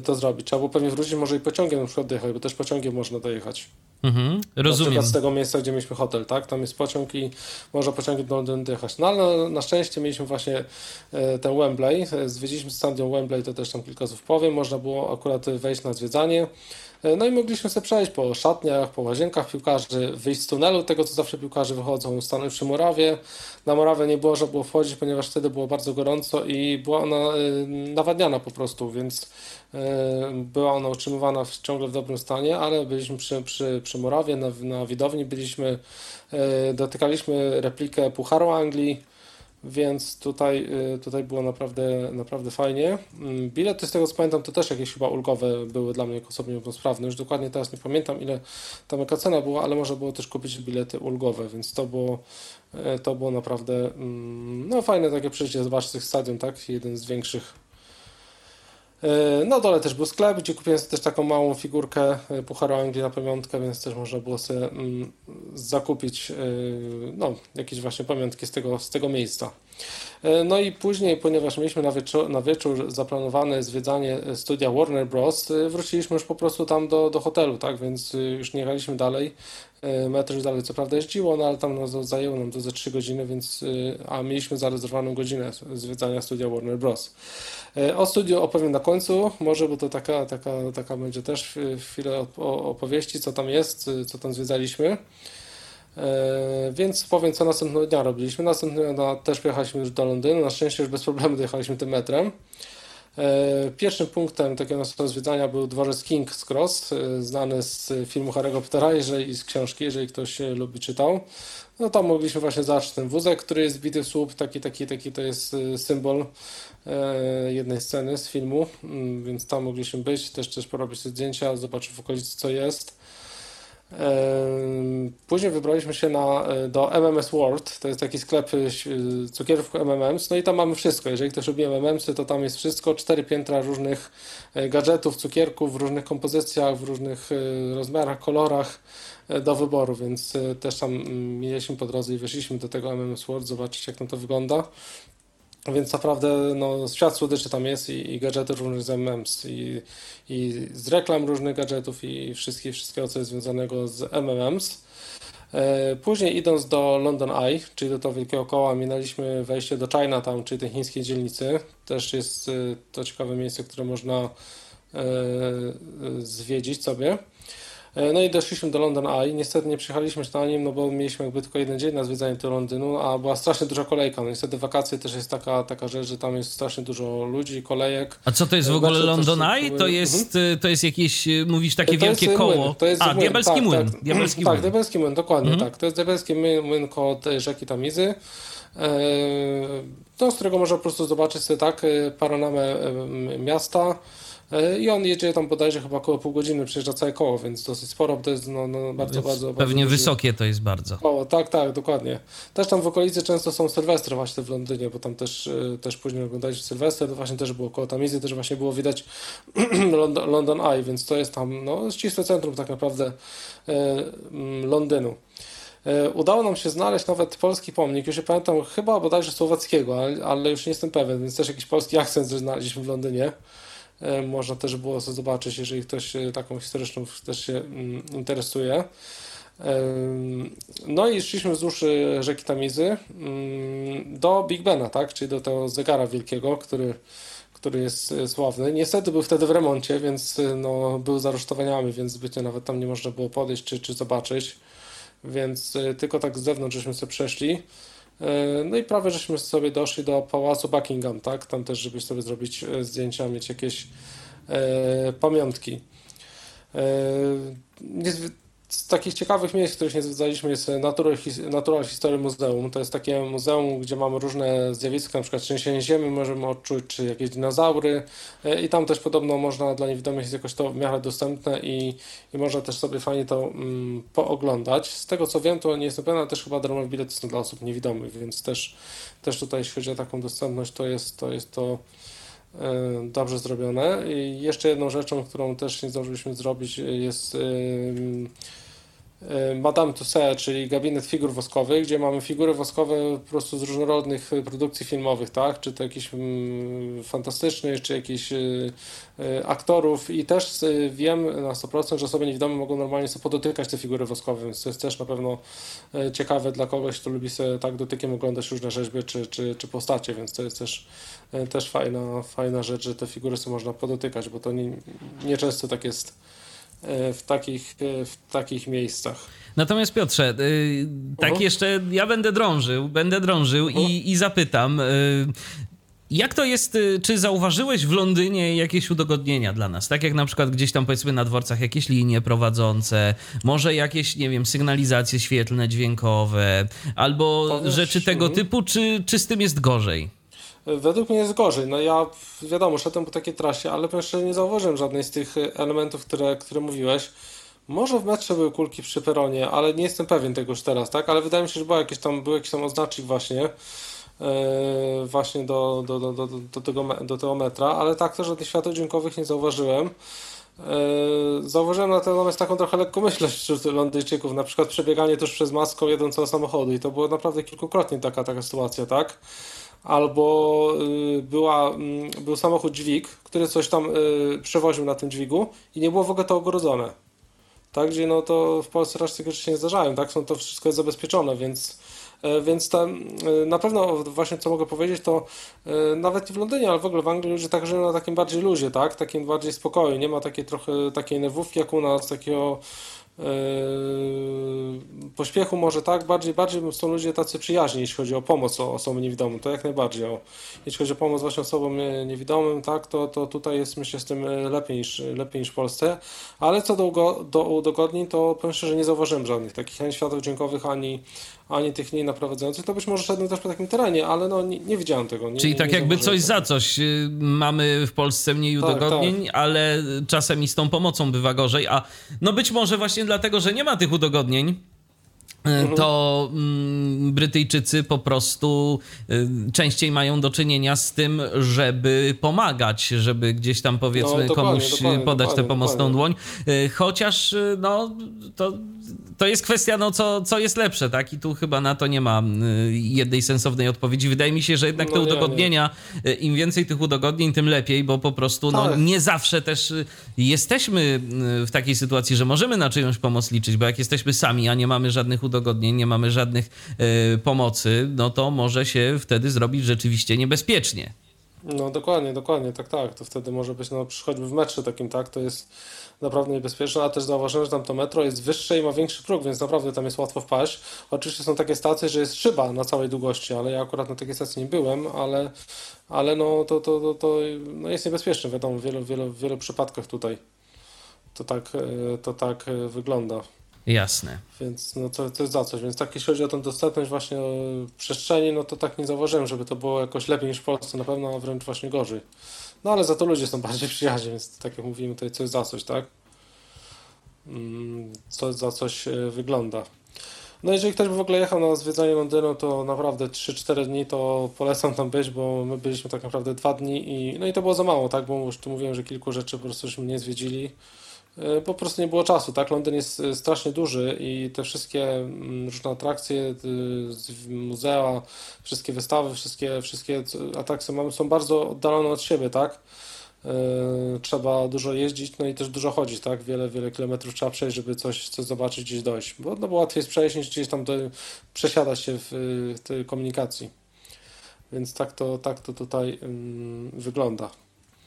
to zrobić. Trzeba było pewnie wrócić może i pociągiem na przykład dojechać, bo też pociągiem można dojechać. Mhm, rozumiem. Na z tego miejsca, gdzie mieliśmy hotel, tak? Tam jest pociąg i można pociągiem do Londynu dojechać. No ale na, szczęście mieliśmy właśnie e, ten Wembley. Zwiedziliśmy stadion Wembley, to też tam kilka słów powiem. Można było akurat wejść na zwiedzanie. E, no i mogliśmy sobie przejść po szatniach, po łazienkach piłkarzy, wyjść z tunelu, tego co zawsze piłkarze wychodzą, stanąć przy murawie. Na murawę nie było, że było wchodzić, ponieważ wtedy było bardzo gorąco i była ona nawadniana po prostu, więc była ona utrzymywana w, ciągle w dobrym stanie, ale byliśmy przy, przy, przy murawie, na, na widowni byliśmy, dotykaliśmy replikę Pucharu Anglii, więc tutaj, y, tutaj było naprawdę, naprawdę fajnie. Mm, bilety z tego co pamiętam to też jakieś chyba ulgowe były dla mnie jako osoby niepełnosprawne. Już dokładnie teraz nie pamiętam ile tam jaka cena była, ale można było też kupić bilety ulgowe, więc to było, to było naprawdę mm, no fajne takie przeżycie, zobaczyć tych stadion, tak? Jeden z większych E, na dole też był sklep, gdzie kupiłem sobie też taką małą figurkę e, Pucharu Anglii na pamiątkę, więc też można było sobie mm, zakupić e, no, jakieś właśnie pamiątki z tego, z tego miejsca. No i później, ponieważ mieliśmy na wieczór, na wieczór zaplanowane zwiedzanie studia Warner Bros., wróciliśmy już po prostu tam do, do hotelu, tak, więc już nie jechaliśmy dalej. Metro już dalej co prawda jeździło, no ale tam no, zajęło nam to ze 3 godziny, więc, a mieliśmy zarezerwowaną godzinę zwiedzania studia Warner Bros. E, o studiu opowiem na końcu, może, bo to taka, taka, taka będzie też chwilę opowieści, co tam jest, co tam zwiedzaliśmy. E, więc powiem, co następnego dnia robiliśmy. Następnego dnia też pojechaliśmy już do Londynu. Na szczęście już bez problemu dojechaliśmy tym metrem. Pierwszym punktem takiego naszego zwiedzania był dworzec King's Cross, znany z filmu Harry'ego Pottera jeżeli, i z książki, jeżeli ktoś lubi czytał. No tam mogliśmy właśnie zacząć ten wózek, który jest bity w słup, taki, taki, taki to jest symbol jednej sceny z filmu, mm, więc tam mogliśmy być, też, też porobić sobie zdjęcia, zobaczyć w okolicy co jest. Później wybraliśmy się na, e, do MMS World, to jest taki sklep e, cukierów MMMs, no i tam mamy wszystko. Jeżeli ktoś lubi MMMsy, to tam jest wszystko, cztery piętra różnych e, gadżetów, cukierków w różnych kompozycjach, w różnych rozmiarach, kolorach do wyboru, więc też tam mm, mieliśmy po drodze i weszliśmy do tego MMS World, zobaczyć jak tam to wygląda. Więc naprawdę no, świat słodyczy tam jest i, i gadżety różnych z MMs i, i z reklam różnych gadżetów i wszystkie, wszystkiego, co jest związanego z MMMs. E, później idąc do London Eye, czyli do tego wielkiego koła, minęliśmy wejście do Chinatown, czyli tej chińskiej dzielnicy. Też jest e, to ciekawe miejsce, które można e, zwiedzić sobie. E, no i doszliśmy do London Eye. Niestety nie przyjechaliśmy na nim, no bo mieliśmy jakby tylko jeden dzień na zwiedzanie do Londynu, a była strasznie duża kolejka. No niestety wakacje też jest taka, taka rzecz, że tam jest strasznie dużo ludzi, kolejek. A co to jest w ogóle znaczy, London Eye? To jest, mhm. to jest jakieś, y, mówisz, takie to wielkie koło. Młyn. To jest a, młyn. diabelski tak, młyn. Tak, diabelski tak, młyn. diabelski młyn, dokładnie mhm. tak. To jest diabelski młyn, młyn koło tej rzeki Tamizy. E, no, z którego można po prostu zobaczyć sobie tak panorama miasta. E, I on jedzie tam bodajże chyba około pół godziny, przejeżdża całe koło, więc dosyć sporo, to jest no, no bardzo, bardzo, bardzo... Pewnie bardzo wysokie to jest bardzo. Koło, tak, tak, dokładnie. Też tam w okolicy często są Sylwestry właśnie w Londynie, bo tam też, e, też później oglądaliśmy Sylwester, to właśnie też było koło Tamizy, też właśnie było widać <clears throat> London, London Eye, więc to jest tam no, ścisłe centrum tak naprawdę e, Londynu. Udało nam się znaleźć nawet polski pomnik, już nie pamiętam, chyba bodajże słowackiego, ale, ale już nie jestem pewien, więc też jakiś polski akcent znaleźliśmy w Londynie. E, można też było to zobaczyć, jeżeli ktoś e, taką historyczną też się mm, interesuje. E, no i szliśmy wzdłuż rzeki Tamizy mm, do Big Bena, tak? czyli do tego zegara wielkiego, który, który jest sławny. Niestety był wtedy w remoncie, więc no, był z aresztowaniami, więc zbytnio nawet tam nie można było podejść czy, czy zobaczyć. Więc tylko tak z zewnątrz żeśmy sobie przeszli. E, no i prawie żeśmy sobie doszli do pałacu Buckingham, tak? Tam też, żeby sobie zrobić e, zdjęcia, mieć jakieś e, pamiątki. E, z takich ciekawych miejsc, których nie zwiedzaliśmy jest Natural, Natural History Muzeum. To jest takie muzeum, gdzie mamy różne zjawiska, na przykład trzęsienie ziemi możemy odczuć, czy jakieś dinozaury e, i tam też podobno można dla niewidomych jest jakoś to w miarę dostępne i, i można też sobie fajnie to mm, pooglądać. Z tego co wiem, to nie jestem pewien, ale też chyba darmowe bilety są dla osób niewidomych, więc też, też tutaj jeśli chodzi o taką dostępność, to jest to, jest to dobrze zrobione. I jeszcze jedną rzeczą, którą też nie zdążyliśmy zrobić jest E, Madame Tussauds, czyli gabinet figur woskowych, gdzie mamy figury woskowe po prostu z różnorodnych produkcji filmowych, tak? Czy to jakichś mm, fantastycznych, czy jakichś y, y, aktorów i też wiem na 100%, że osoby niewidome mogą normalnie sobie podotykać te figury woskowe, więc to jest też na pewno ciekawe dla kogoś, kto lubi sobie tak dotykiem oglądać różne rzeźby czy, czy, czy postacie, więc to jest też, też fajna, fajna rzecz, że te figury sobie można podotykać, bo to nie, nieczęsto tak jest E, w takich, e, w takich miejscach. Natomiast Piotrze, y, tak uh -huh. jeszcze ja będę drążył, będę drążył uh -huh. i, i zapytam, jak to jest, czy zauważyłeś w Londynie jakieś udogodnienia dla nas? Tak jak na przykład gdzieś tam powiedzmy na dworcach jakieś linie prowadzące, może jakieś, nie wiem, sygnalizacje świetlne, dźwiękowe, albo Powiesz, rzeczy tego typu, czy, czy z tym jest gorzej? Według mnie jest gorzej. No ja, wiadomo, szedłem po takiej trasie, ale jeszcze nie zauważyłem żadnej z tych elementów, które, które mówiłeś. Może w metrze były kulki przy peronie, ale nie jestem pewien tego już teraz, tak? Ale wydaje mi się, że był jakiś tam, był jakiś tam oznacznik właśnie yy, właśnie do, do, do, do, do, tego, do tego metra, ale tak to żadnych świateł dźwiękowych nie zauważyłem. Yy, zauważyłem natomiast taką trochę lekkomyślność wśród Londyńczyków, na przykład przebieganie tuż przez maską jedącego samochodu i to było naprawdę kilkukrotnie taka, taka sytuacja, tak? Albo y, była, mm, był samochód dźwig, który coś tam y, przewoził na tym dźwigu i nie było w ogóle to ogrodzone. Tak, gdzie no to w Polsce raczej tego się nie zdarzają, tak, są to wszystko jest zabezpieczone, więc e, więc tam, na pewno właśnie co mogę powiedzieć, to nawet w Londynie, ale w ogóle w Anglii ludzie tak żyją na takim bardziej luzie, tak? Takim bardziej spokoju. Nie ma takiej trochę takiej nerwówki jak u nas, takiego pośpiechu może tak, bardziej, bardziej są ludzie tacy przyjaźni, jeśli chodzi o pomoc o osobom niewidomym, to jak najbardziej. O, jeśli chodzi o pomoc właśnie osobom niewidomym, tak, to, to tutaj jest myślę z tym lepiej niż, lepiej niż w Polsce, ale co do, do udogodnień, to powiem szczerze, nie zauważyłem żadnych takich ani świateł dźwiękowych, ani, ani tych linii naprowadzających, to być może szedłem też po takim terenie, ale no nie, nie widziałem tego. Nie, Czyli nie, tak nie jakby coś za coś. Y, mamy w Polsce mniej tak, udogodnień, tak. ale czasem i z tą pomocą bywa gorzej, a no być może właśnie dlatego, że nie ma tych udogodnień. To mm, Brytyjczycy po prostu y, częściej mają do czynienia z tym, żeby pomagać, żeby gdzieś tam powiedzmy no, komuś dokładnie, podać tę pomocną dłoń. Y, chociaż y, no, to, to jest kwestia, no, co, co jest lepsze, tak? I tu chyba na to nie ma jednej sensownej odpowiedzi. Wydaje mi się, że jednak no, te udogodnienia, nie. im więcej tych udogodnień, tym lepiej, bo po prostu no, tak. nie zawsze też jesteśmy w takiej sytuacji, że możemy na czyjąś pomoc liczyć, bo jak jesteśmy sami, a nie mamy żadnych udogodnień, nie mamy żadnych y, pomocy, no to może się wtedy zrobić rzeczywiście niebezpiecznie. No dokładnie, dokładnie, tak, tak. To wtedy może być, no choćby w metrze takim, tak, to jest naprawdę niebezpieczne, a też zauważyłem, że tam to metro jest wyższe i ma większy próg, więc naprawdę tam jest łatwo wpaść. Oczywiście są takie stacje, że jest szyba na całej długości, ale ja akurat na takiej stacji nie byłem, ale, ale no to, to, to, to no jest niebezpieczne, wiadomo, w wielu, wielu, wielu przypadkach tutaj to tak, e, to tak e, wygląda. Jasne. Więc no to, to jest za coś. Więc tak jeśli chodzi o tę dostępność właśnie przestrzeni, no to tak nie zauważyłem, żeby to było jakoś lepiej niż w Polsce, na pewno, a wręcz właśnie gorzej. No ale za to ludzie są bardziej <laughs> przyjaźni, więc tak jak mówimy, to coś za coś, tak? Mm, co za coś e, wygląda. No jeżeli ktoś by w ogóle jechał na zwiedzanie Londynu, to naprawdę 3-4 dni to polecam tam być, bo my byliśmy tak naprawdę dwa dni i no i to było za mało, tak? Bo już tu mówiłem, że kilku rzeczy po prostu nie zwiedzili. E, po prostu nie było czasu, tak? Londyn jest e, strasznie duży i te wszystkie mm, różne atrakcje, muzea, wszystkie wystawy, wszystkie, wszystkie atrakcje mamy, są bardzo oddalone od siebie, tak? E, trzeba dużo jeździć, no i też dużo chodzić, tak? Wiele, wiele kilometrów trzeba przejść, żeby coś, coś zobaczyć, gdzieś dojść, bo, no, bo łatwiej jest przejść niż gdzieś tam do, przesiadać się w, w tej komunikacji. Więc tak to, tak to tutaj um, wygląda.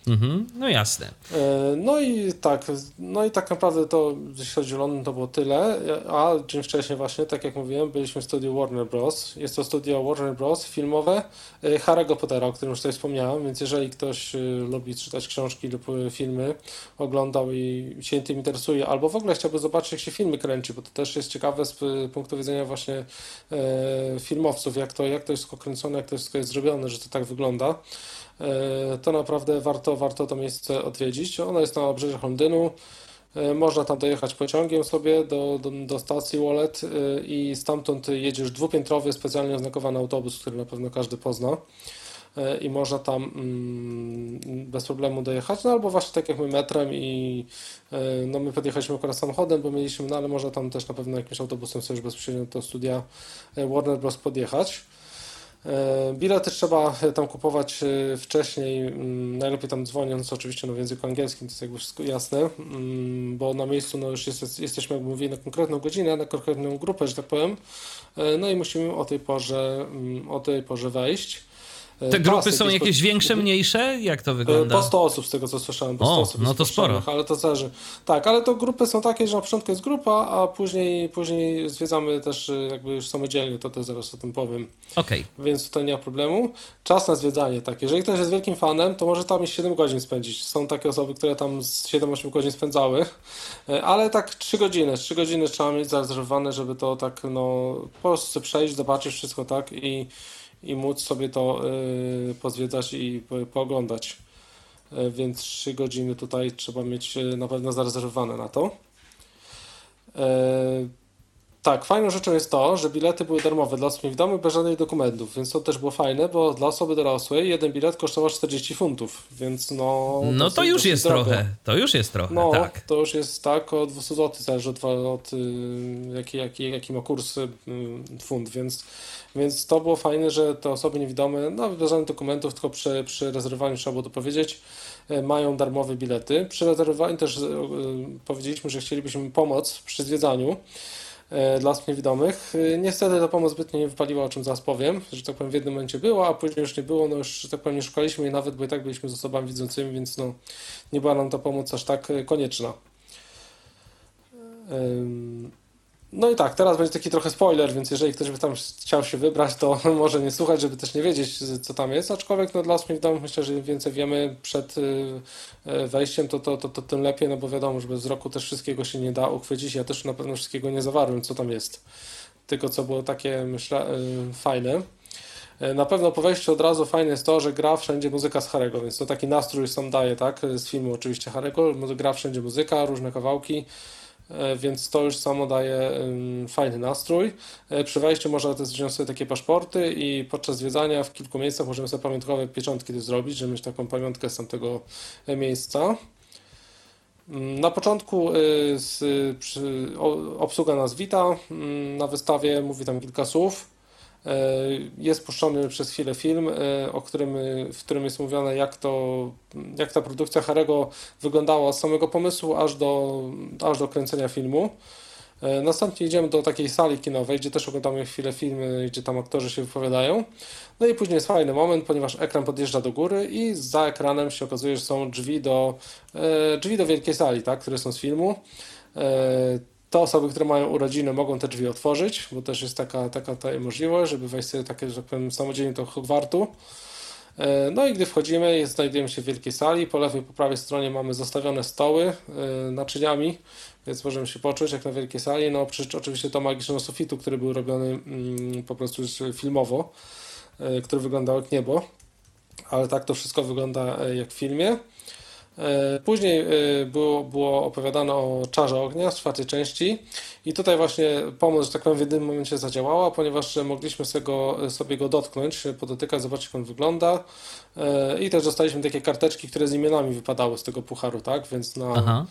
Mhm, no jasne. E, no i tak, no i tak naprawdę to, jeśli chodzi o Londyn, to było tyle, a dzień wcześniej właśnie, tak jak mówiłem, byliśmy w studiu Warner Bros. Jest to studio Warner Bros. filmowe e, Harry'ego Pottera, o którym już tutaj wspomniałem, więc jeżeli ktoś e, lubi czytać książki lub filmy, oglądał i się tym interesuje, albo w ogóle chciałby zobaczyć, jak się filmy kręci, bo to też jest ciekawe z punktu widzenia właśnie filmowców, jak to, jak to jest kręcone, jak to jest zrobione, że to tak wygląda. E, to naprawdę warto, warto to miejsce odwiedzić. Ono jest na obrzeżach Londynu. E, można tam dojechać pociągiem sobie do, do, do stacji Wallet e, i stamtąd jedziesz dwupiętrowy, specjalnie oznakowany autobus, który na pewno każdy pozna i można tam mm, bez problemu dojechać, no albo właśnie tak jak my metrem i no my podjechaliśmy akurat samochodem, bo mieliśmy, no ale można tam też na pewno jakimś autobusem sobie już bezpośrednio do studia Warner Bros. podjechać. E, bilety trzeba tam kupować e, wcześniej, mm, najlepiej tam dzwoniąc, oczywiście no w języku angielskim, to jest jakby wszystko jasne, mm, bo na miejscu no już jest, jesteśmy, jak mówię, na konkretną godzinę, na konkretną grupę, że tak powiem, e, no i musimy o tej porze, mm, o tej porze wejść. Te grupy są jakieś po... większe, mniejsze? Jak to wygląda? Po 100 osób z tego co słyszałem. Po 100 o, osób no to sporo. Ale to zależy. Tak, ale to grupy są takie, że na początku jest grupa, a później, później zwiedzamy też y, jakby już samodzielnie, to też zaraz o tym powiem. Okej. Okay. Więc tutaj nie ma problemu. Czas na zwiedzanie tak. Jeżeli ktoś jest wielkim fanem, to może tam 7 godzin spędzić. Są takie osoby, które tam 7-8 godzin spędzały, e, ale tak 3 godziny. 3 godziny trzeba mieć zarezerwowane, żeby to tak no po prostu przejść, zobaczyć wszystko tak i i móc sobie to y, pozwiedzać i pooglądać. Y, więc 3 godziny tutaj trzeba mieć y, na pewno zarezerwowane na to. Tak, fajną rzeczą jest to, że bilety były darmowe dla osób niewidomych bez żadnych dokumentów, więc to też było fajne, bo dla osoby dorosłej jeden bilet kosztował 40 funtów, więc no... No to, to już jest drogo. trochę, to już jest trochę, no, tak. to już jest tak, o 200 zł, zależy od, od jaki, jaki, jaki ma kurs funt, więc, więc to było fajne, że te osoby niewidome, no bez żadnych dokumentów, tylko przy, przy rezerwowaniu trzeba było to powiedzieć, e, mają darmowe bilety. Przy rezerwowaniu też powiedzieliśmy, że chcielibyśmy pomoc przy zwiedzaniu, dla osób niewidomych. E, niestety ta pomoc zbytnio nie wypaliła, o czym zaraz powiem, że tak powiem w jednym momencie była, a później już nie było, no już, że tak powiem, nie szukaliśmy jej nawet, bo i tak byliśmy z osobami widzącymi, więc no nie była nam ta pomoc aż tak e, konieczna. No i tak, teraz będzie taki trochę spoiler, więc jeżeli ktoś by tam chciał się wybrać, to <laughs> może nie słuchać, żeby też nie wiedzieć, co tam jest. Aczkolwiek no, dla osób domu myślę, że im więcej wiemy przed wejściem, to, to, to, to tym lepiej, no bo wiadomo, że bez roku też wszystkiego się nie da uchwycić. Ja też na pewno wszystkiego nie zawarłem, co tam jest. Tylko co było takie, myślę, fajne. E, na pewno po wejściu od razu fajne jest to, że gra wszędzie muzyka z Harego, więc to taki nastrój sam daje, tak? Z filmu oczywiście Harego, gra wszędzie muzyka, różne kawałki, więc to już samo daje fajny nastrój. E, przy wejściu można też wziąć sobie takie paszporty i podczas zwiedzania w kilku miejscach możemy sobie pamiątkowe pieczątki też zrobić, żeby mieć taką pamiątkę z tamtego miejsca. Mm, na początku obsługa nas wita mm, na wystawie, mówi tam kilka słów. E, jest puszczony przez chwilę film, e, o którym, w którym jest mówione, jak, to, jak ta produkcja Harego wyglądała od samego pomysłu aż do, aż do kręcenia filmu. E, następnie idziemy do takiej sali kinowej, gdzie też oglądamy chwilę filmy, gdzie tam aktorzy się wypowiadają. No i później jest fajny moment, ponieważ ekran podjeżdża do góry i za ekranem się okazuje, że są drzwi do, drzwi do wielkiej sali, tak, które są z filmu. Te osoby, które mają urodziny, mogą te drzwi otworzyć, bo też jest taka, taka ta możliwość, żeby wejść sobie takie, że tak powiem, samodzielnie do Hogwartu. E, no i gdy wchodzimy, znajdujemy się w wielkiej sali. Po lewej, po prawej stronie mamy zostawione stoły e, naczyniami, więc możemy się poczuć jak na wielkiej sali. No oprócz oczywiście to magicznego sufitu, który był robiony mm, po prostu filmowo, e, który wyglądał jak niebo. Ale tak to wszystko wygląda jak w filmie. E, później e, było, było opowiadane o czarze ognia z czwartej części i tutaj właśnie pomoc, że tak powiem, w jednym momencie zadziałała, ponieważ mogliśmy sobie go, sobie go dotknąć, podotykać, zobaczyć jak on wygląda. E, i też dostaliśmy takie karteczki, które z imionami wypadały z tego pucharu, tak, więc na,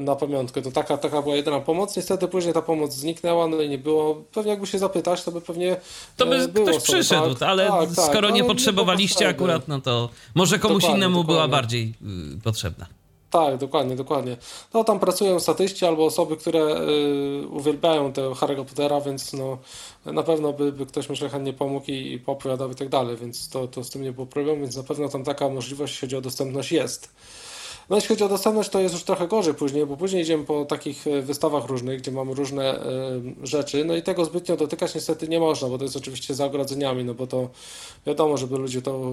na pamiątkę. To taka, taka była jedyna pomoc. Niestety później ta pomoc zniknęła, no i nie było. Pewnie jakby się zapytać, to by pewnie. To by było ktoś sobie, przyszedł, tak, ale tak, tak skoro tak, nie potrzebowaliście nie akurat, no to może komuś dokładnie, innemu dokładnie. była bardziej y, potrzebna. Tak, dokładnie, dokładnie. No tam pracują statyści albo osoby, które y, uwielbiają tego Harry'ego Pottera, więc no na pewno by, by ktoś myślę chętnie pomógł i, i poopowiadał i tak dalej, więc to, to z tym nie było problemu, więc na pewno tam taka możliwość, jeśli chodzi o dostępność jest. No jeśli chodzi o dostępność, to jest już trochę gorzej później, bo później idziemy po takich e, wystawach różnych, gdzie mamy różne y, rzeczy, no i tego zbytnio dotykać niestety nie można, bo to jest oczywiście za ogrodzeniami, no bo to wiadomo, żeby ludzie to,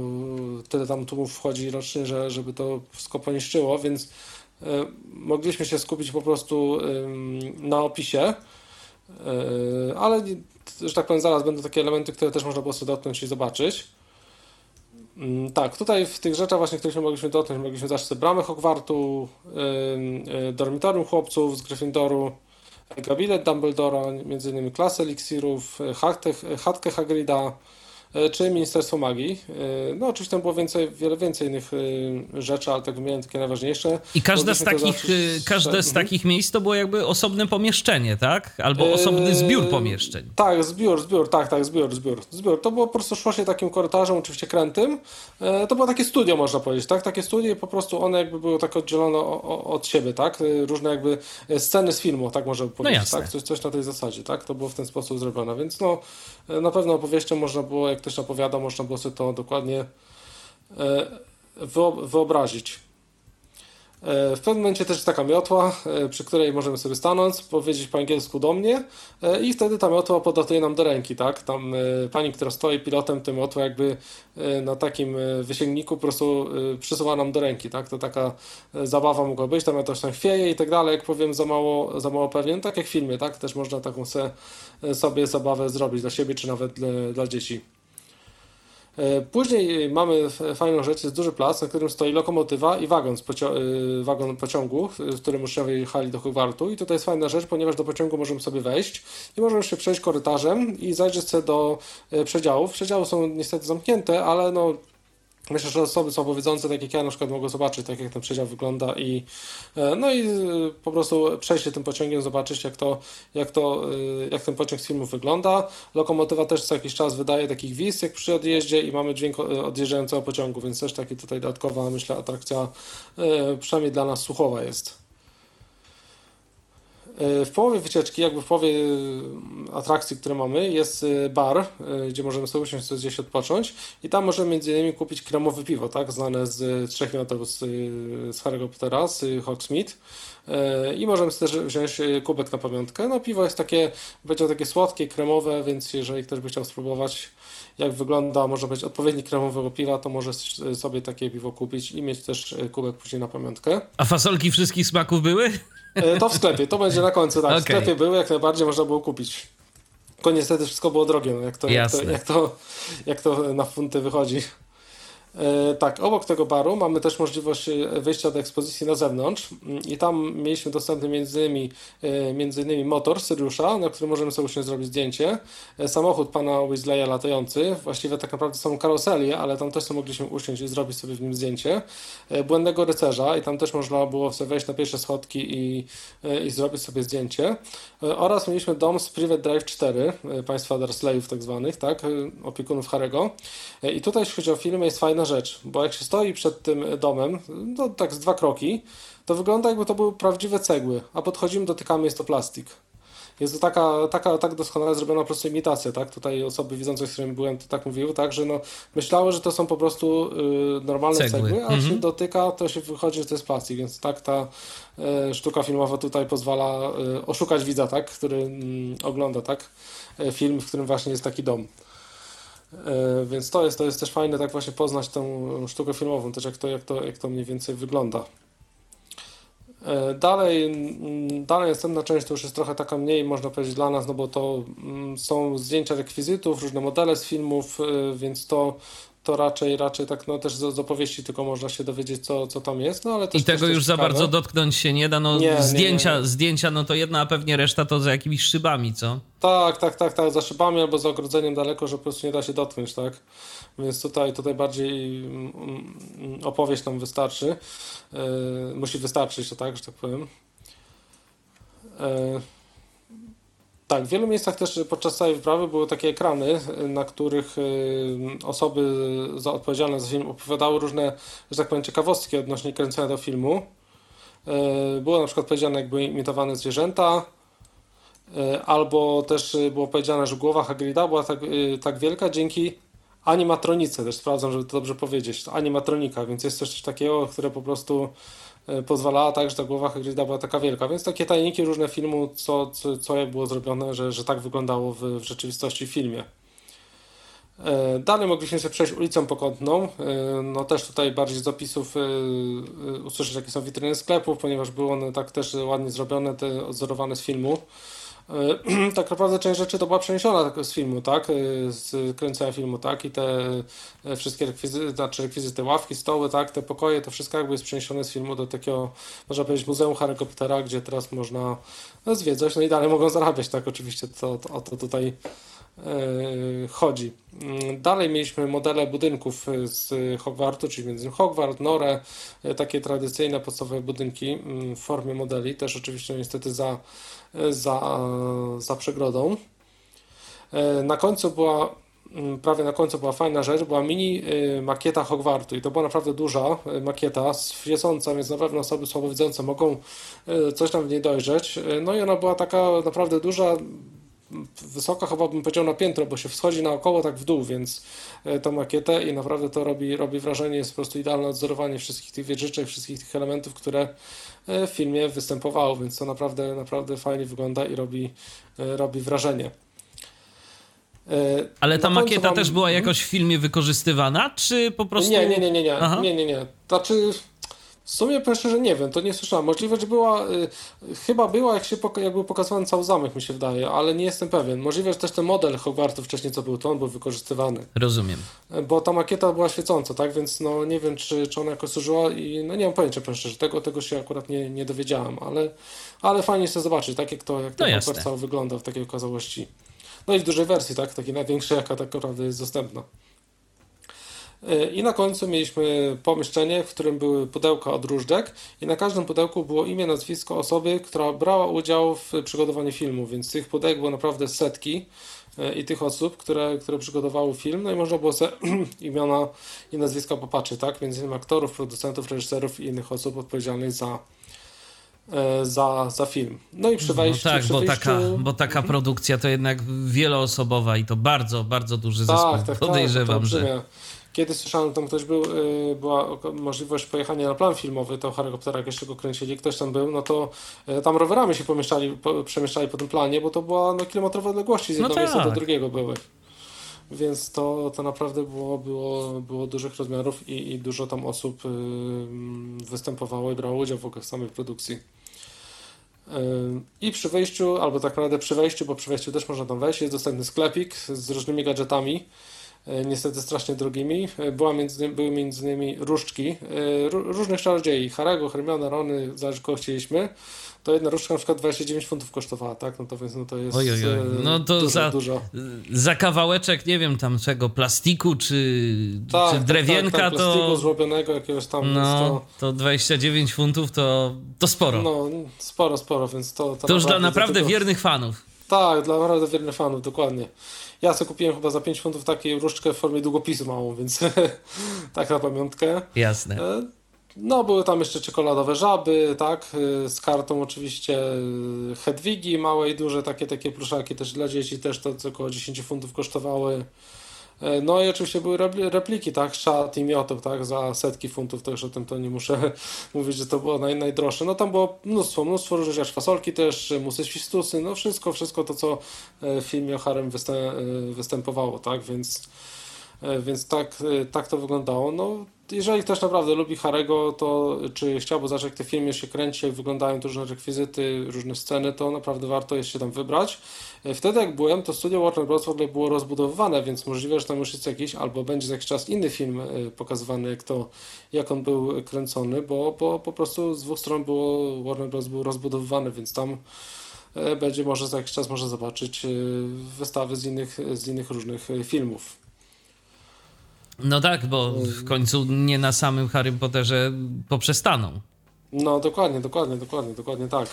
tyle tam tłumów wchodzi rocznie, że, żeby to wszystko poniszczyło, więc y, mogliśmy się skupić po prostu na opisie, ale, że tak powiem, zaraz będą takie elementy, które też można było sobie dotknąć i zobaczyć. Mm, tak, tutaj w tych rzeczach właśnie, których mogliśmy dotknąć, mogliśmy zacząć bramę Hogwartu, yy, dormitorium chłopców z Gryffindoru, gabinet Dumbledora, między innymi klasę eliksirów, chatkę, chatkę Hagrida, czy Ministerstwo Magii. E, no oczywiście tam było więcej, wiele więcej innych e, rzeczy, ale tak wymieniłem takie najważniejsze. I każde, z takich, każde z mhm. takich miejsc to było jakby osobne pomieszczenie, tak? Albo osobny zbiór pomieszczeń. Tak, zbiór, zbiór, tak, tak, zbiór, zbiór. zbiór. To było po prostu szło się takim korytarzem, oczywiście krętym. To było takie studio, można powiedzieć, tak? Takie studio i po prostu one jakby były tak oddzielone od siebie, tak? Różne jakby sceny z filmu, tak można by no powiedzieć, no tak? Coś, coś na tej zasadzie, tak? To było w ten sposób zrobione, więc no na pewno opowieścią można było jak ktoś opowiada, można było sobie to dokładnie e, wyobrazić. E, w pewnym momencie też jest taka miotła, e, przy której możemy sobie stanąć, powiedzieć po angielsku do mnie i wtedy ta miotła podatuje nam do ręki, tak? Tam pani, która stoi pilotem tę miotłę jakby na takim wysięgniku po prostu przysuwa nam do ręki, tak? To taka zabawa mogła być, tam miotła się chwieje i tak dalej, jak powiem za mało, za mało pewnie, no tak jak w filmie, tak? Też można taką sobie zabawę zrobić dla siebie, czy nawet dla, dla dzieci. E, później mamy fajną rzecz, jest duży plac, na którym stoi lokomotywa i wagon, pocio e, wagon pociągu, w którym uczniowie jechali do Hogwartu i tutaj jest fajna rzecz, ponieważ do pociągu możemy sobie wejść i możemy się przejść korytarzem i zajrzeć sobie do e, przedziałów. Przedziały są niestety zamknięte, ale no Myślę, że osoby słabowidzące, tak jak ja na przykład mogą zobaczyć, tak jak ten przedział wygląda i e, no i e, po prostu przejść się tym pociągiem, zobaczyć jak to, jak to, e, jak ten pociąg z filmu wygląda. Lokomotywa też co jakiś czas wydaje takich wizj jak przy odjeździe i mamy dźwięk odjeżdżającego pociągu, więc też taki tutaj dodatkowa, myślę, atrakcja przynajmniej dla nas słuchowa jest. E, w połowie wycieczki, jakby w połowie e, atrakcji, które mamy, jest e, bar, gdzie możemy sobie usiąść, gdzieś odpocząć i tam możemy między innymi kupić kremowe piwo, tak, znane z trzech miotów z, z Harry'ego Pottera, z Hogsmeade i możemy też wziąć kubek na pamiątkę. No piwo jest takie, będzie takie słodkie, kremowe, więc jeżeli ktoś by chciał spróbować jak wygląda, może być odpowiednik kremowego piwa, to może sobie takie piwo kupić i mieć też kubek później na pamiątkę. A fasolki wszystkich smaków były? E, to w sklepie, to będzie na końcu, tak. Okay. W sklepie były, jak najbardziej można było kupić. Tylko niestety wszystko było drogie, no jak, to, jak, to, jak, to, jak to na funty wychodzi. E, tak, obok tego baru mamy też możliwość e, wyjścia do ekspozycji na zewnątrz. I tam mieliśmy dostępny między innymi, e, między innymi motor Syriusza, na którym możemy sobie usiąść zrobić zdjęcie, samochód pana Weasleya latający, właściwie tak naprawdę są karoselie, ale tam też mogliśmy usiąść i zrobić sobie w nim zdjęcie, błędnego rycerza i tam też można było sobie wejść na pierwsze schodki i, i zrobić sobie zdjęcie. Oraz mieliśmy dom z Private Drive 4, państwa Dursleyów tak zwanych, tak, opiekunów Harego i tutaj jeśli chodzi o filmy jest fajna rzecz, bo jak się stoi przed tym domem, no tak z dwa kroki, to wygląda jakby to były prawdziwe cegły, a podchodzimy, dotykamy, jest to plastik. Jest to taka, taka tak doskonale zrobiona po prostu imitacja, tak? Tutaj osoby widzące, z którymi byłem, to tak mówiły, tak, że no, myślały, że to są po prostu y, normalne cegły, cegły a jak się mhm. dotyka, to się wychodzi, że to jest plastik, więc tak ta y, sztuka filmowa tutaj pozwala y, oszukać widza, tak? Który mm, ogląda, tak? Y, film, w którym właśnie jest taki dom. E, więc to jest, to jest też fajne tak właśnie poznać tą sztukę filmową, też jak to, jak to, jak to mniej więcej wygląda. E, dalej, mm, dalej następna część to już jest trochę taka mniej, można powiedzieć, dla nas, no bo to mm, są zdjęcia rekwizytów, różne modele z filmów, e, więc to to raczej, raczej tak no też z, z opowieści tylko można się dowiedzieć, co, co tam jest. No, ale też, I tego też już za bardzo dotknąć się nie da. No, nie, zdjęcia, nie, nie. zdjęcia, no to jedna, a pewnie reszta to za jakimiś szybami, co? Tak, tak, tak, tak, za szybami albo za ogrodzeniem daleko, że po prostu nie da się dotknąć, tak? Więc tutaj, tutaj bardziej mm, mm, opowieść nam wystarczy. Yy, musi wystarczyć, tak, że tak powiem. Yy. Tak, w wielu miejscach też podczas całej wyprawy były takie ekrany, na których y, osoby odpowiedzialne za film opowiadały różne, że tak powiem, ciekawostki odnośnie kręcenia do filmu. Y, było na przykład powiedziane, jak były imitowane zwierzęta, y, albo też było powiedziane, że głowa Hagrida była tak, tak wielka dzięki animatronice, też sprawdzam, żeby to dobrze powiedzieć, animatronika, więc jest coś takiego, które po prostu pozwalała tak, że ta głowa Hagrida była taka wielka, więc takie tajniki różne filmu, co, co, co jak było zrobione, że, że tak wyglądało w, w rzeczywistości w filmie. E, dalej mogliśmy sobie przejść ulicą Pokątną. E, no też tutaj bardziej z opisów usłyszeć, jakie są witryny sklepów, ponieważ były one tak też ładnie zrobione, te odzorowane z filmu. E, <clears throat> tak naprawdę część rzeczy to była przeniesiona z filmu, tak? E, z kręcenia filmu, tak? I te e, wszystkie rekwizyty, znaczy rekwizyty, ławki, stoły, tak? Te pokoje, to wszystko jakby jest przeniesione z filmu do takiego, można powiedzieć, Muzeum Harry Pottera, gdzie teraz można no, zwiedzać, no i dalej mogą zarabiać, tak? Oczywiście to, to, o to tutaj chodzi. Mm, dalej mieliśmy modele budynków z Hogwartu, czyli między Hogwart, Norę, takie tradycyjne podstawowe budynki mm, w formie modeli, też oczywiście niestety za za, za przegrodą. E, na końcu była, mm, prawie na końcu była fajna rzecz, była mini e, makieta Hogwartu i to była naprawdę duża e, makieta, świecąca, więc na pewno osoby słabowidzące mogą coś tam w niej dojrzeć. No i ona była taka naprawdę duża, wysoka chyba bym powiedział na piętro, bo się wschodzi naokoło tak w dół, więc tą makietę i naprawdę to robi, robi wrażenie, jest po prostu idealne odzorowanie wszystkich tych wieżyczek, wszystkich tych elementów, które E, w filmie występowało, więc to naprawdę, naprawdę fajnie wygląda i robi, e, robi wrażenie. E, Ale ta makieta mam... też była jakoś w filmie wykorzystywana, czy po prostu... Nie, nie, nie, nie, nie, nie, nie, nie. Znaczy w sumie powiem szczerze nie wiem, to nie słyszałem. Możliwe, że była, y, chyba była, jak się jak był pokazywany cały zamek, mi się wydaje, ale nie jestem pewien. Możliwe, że też ten model Hogwartu wcześniej, co był, to on był wykorzystywany. Rozumiem. Bo ta makieta była świecąca, tak, więc no nie wiem, czy, czy ona jakoś służyła i no nie mam pojęcia, powiem szczerze, tego, tego się akurat nie, nie dowiedziałem, ale, ale fajnie jest to zobaczyć, tak, jak to, jak to no cały wygląda w takiej okazałości. No i w dużej wersji, tak, takiej największej, jaka tak naprawdę jest dostępna. E, I na końcu mieliśmy pomieszczenie, w którym były pudełka od różdżek i na każdym pudełku było imię, nazwisko osoby, która brała udział w przygotowaniu filmu, więc tych pudełek było naprawdę setki e, i tych osób, które, które przygotowały film, no i można było sobie <clears throat> imiona i nazwiska popatrzeć, tak? Między innymi aktorów, producentów, reżyserów i innych osób odpowiedzialnych za, za, za film. No i przy wejściu... No tak, przy bo, wyjściu... taka, bo taka produkcja to jednak wieloosobowa i to bardzo, bardzo duży tak, zespół. Tak, tak, Podejrzewam, tak, że... Kiedy słyszałem, tam ktoś był, yy, była możliwość pojechania na plan filmowy, to Harry jak jeszcze go kręcili, ktoś tam był, no to yy, tam rowerami się pomieszczali, po, przemieszczali po tym planie, bo to była no, kilometrowe odległości z jednego no tak. miejsca do drugiego były. Więc to, to naprawdę było, było, było dużych rozmiarów i, i dużo tam osób yy, występowało i brało udział w ogóle w samej produkcji. I przy wejściu, albo tak naprawdę przy wejściu, bo przy wejściu też można tam wejść, jest dostępny sklepik z różnymi gadżetami niestety strasznie drogimi. E, była między, były między innymi różdżki e, różnych czarodziei, Harego, Hermiona, Rony, zależy kogo chcieliśmy. To jedna różdżka na przykład 29 funtów kosztowała, tak? No to więc no to jest oj, oj, oj. No to dużo, za, dużo. za kawałeczek, nie wiem, tam czego, plastiku czy, tak, czy tak, drewienka tak, tak, to... plastiku złobionego jakiegoś tam. No, to... to 29 funtów to, to sporo. No, sporo, sporo, więc to... To, to już dla naprawdę tego... wiernych fanów. Tak, dla naprawdę wiernych fanów, dokładnie. Ja sobie kupiłem chyba za 5 funtów taką różdżkę w formie długopisu małą, więc <laughs> tak na pamiątkę. Jasne. E, no, były tam jeszcze czekoladowe żaby, tak, e, z kartą oczywiście e, Hedwigi małe i duże, takie takie pluszaki też dla dzieci, też to około 10 funtów kosztowały. E, no i oczywiście były repliki, tak, szat i miotek, tak, za setki funtów, też o tym to nie muszę <laughs> mówić, że to było naj, najdroższe. No tam było mnóstwo, mnóstwo różnych rzeczy, fasolki też, musy świstusy, no wszystko, wszystko to, co w filmie o Harem występ, występowało, tak, więc, więc tak, tak to wyglądało. No jeżeli ktoś naprawdę lubi Harego, to czy chciałby zobaczyć, jak te filmy się kręci, jak wyglądają różne rekwizyty, różne sceny, to naprawdę warto jest się tam wybrać. E, wtedy jak byłem, to studio Warner Bros. w ogóle było rozbudowywane, więc możliwe, że tam już jest jakiś, albo będzie za jakiś czas inny film e, pokazywany, jak, to, jak on był kręcony, bo, bo po prostu z dwóch stron było, Warner Bros. był rozbudowywany, więc tam e, będzie może za jakiś czas można zobaczyć wystawy z innych, z innych różnych filmów. No tak, bo w końcu nie na samym Harry Potterze poprzestaną. No dokładnie, dokładnie, dokładnie, dokładnie tak.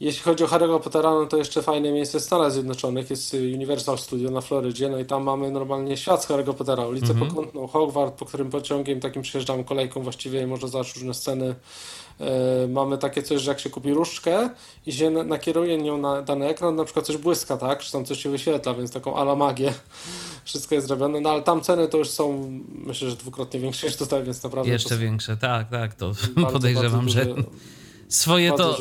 Jeśli chodzi o Harry'ego Pottera, no to jeszcze fajne miejsce w Stanach Zjednoczonych jest Universal Studio na Florydzie, no i tam mamy normalnie świat z Harry'ego Pottera, ulicę mm -hmm. pokątną Hogwart, po którym pociągiem takim przejeżdżamy kolejką właściwie i można zobaczyć różne sceny. E, mamy takie coś, że jak się kupi różdżkę i się nakieruje nią na dany ekran, na przykład coś błyska, tak, czy tam coś się wyświetla, więc taką ala magię. <laughs> Wszystko jest zrobione, no ale tam ceny to już są, myślę, że dwukrotnie większe niż tutaj, więc naprawdę... Jeszcze większe, tak, tak, to bardzo, <laughs> podejrzewam, bardzo że swoje to,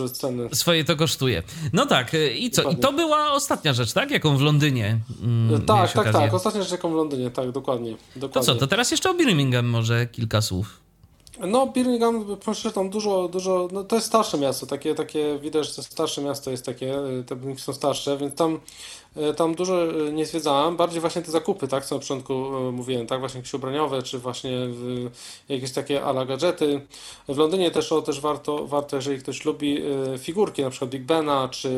swoje to kosztuje. No tak, y, i co? Dokładnie. I to była ostatnia rzecz, tak? Jaką w Londynie mm, Tak, tak, okazję. tak. Ostatnia rzecz, jaką w Londynie, tak, dokładnie, dokładnie. To co, to teraz jeszcze o Birmingham może kilka słów. No, Birmingham, proszę, tam dużo, dużo, no to jest starsze miasto, takie, takie, widać, że starsze miasto jest takie, y, te budynki są starsze, więc tam tam dużo e, nie zwiedzałem, bardziej właśnie te zakupy, tak, co na początku e, mówiłem, tak, właśnie jakieś ubraniowe, czy właśnie jakieś takie ala gadżety. W Londynie też, o, też warto, warto, jeżeli ktoś lubi figurki, na przykład Big Bena, czy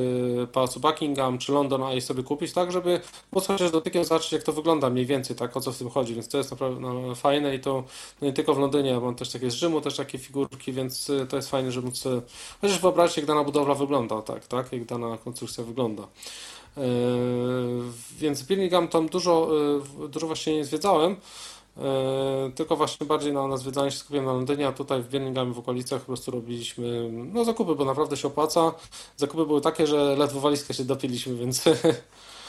Pałacu Buckingham, czy London Eye sobie kupić, tak, żeby móc chociaż dotykiem zobaczyć, jak to wygląda mniej więcej, tak, o co w tym chodzi, więc to jest naprawdę no, fajne i to no, nie tylko w Londynie, ja mam też takie z Rzymu, też takie figurki, więc to jest fajne, żeby móc chociaż wyobrazić, jak dana budowla wygląda, tak, tak, jak dana konstrukcja wygląda. E, więc Birmingham tam dużo, e, dużo właśnie nie zwiedzałem, e, tylko właśnie bardziej na, na zwiedzanie się skupiłem na Londynie, a tutaj w Birmingham w okolicach po prostu robiliśmy no, zakupy, bo naprawdę się opłaca. Zakupy były takie, że ledwo walizkę się dopiliśmy, więc...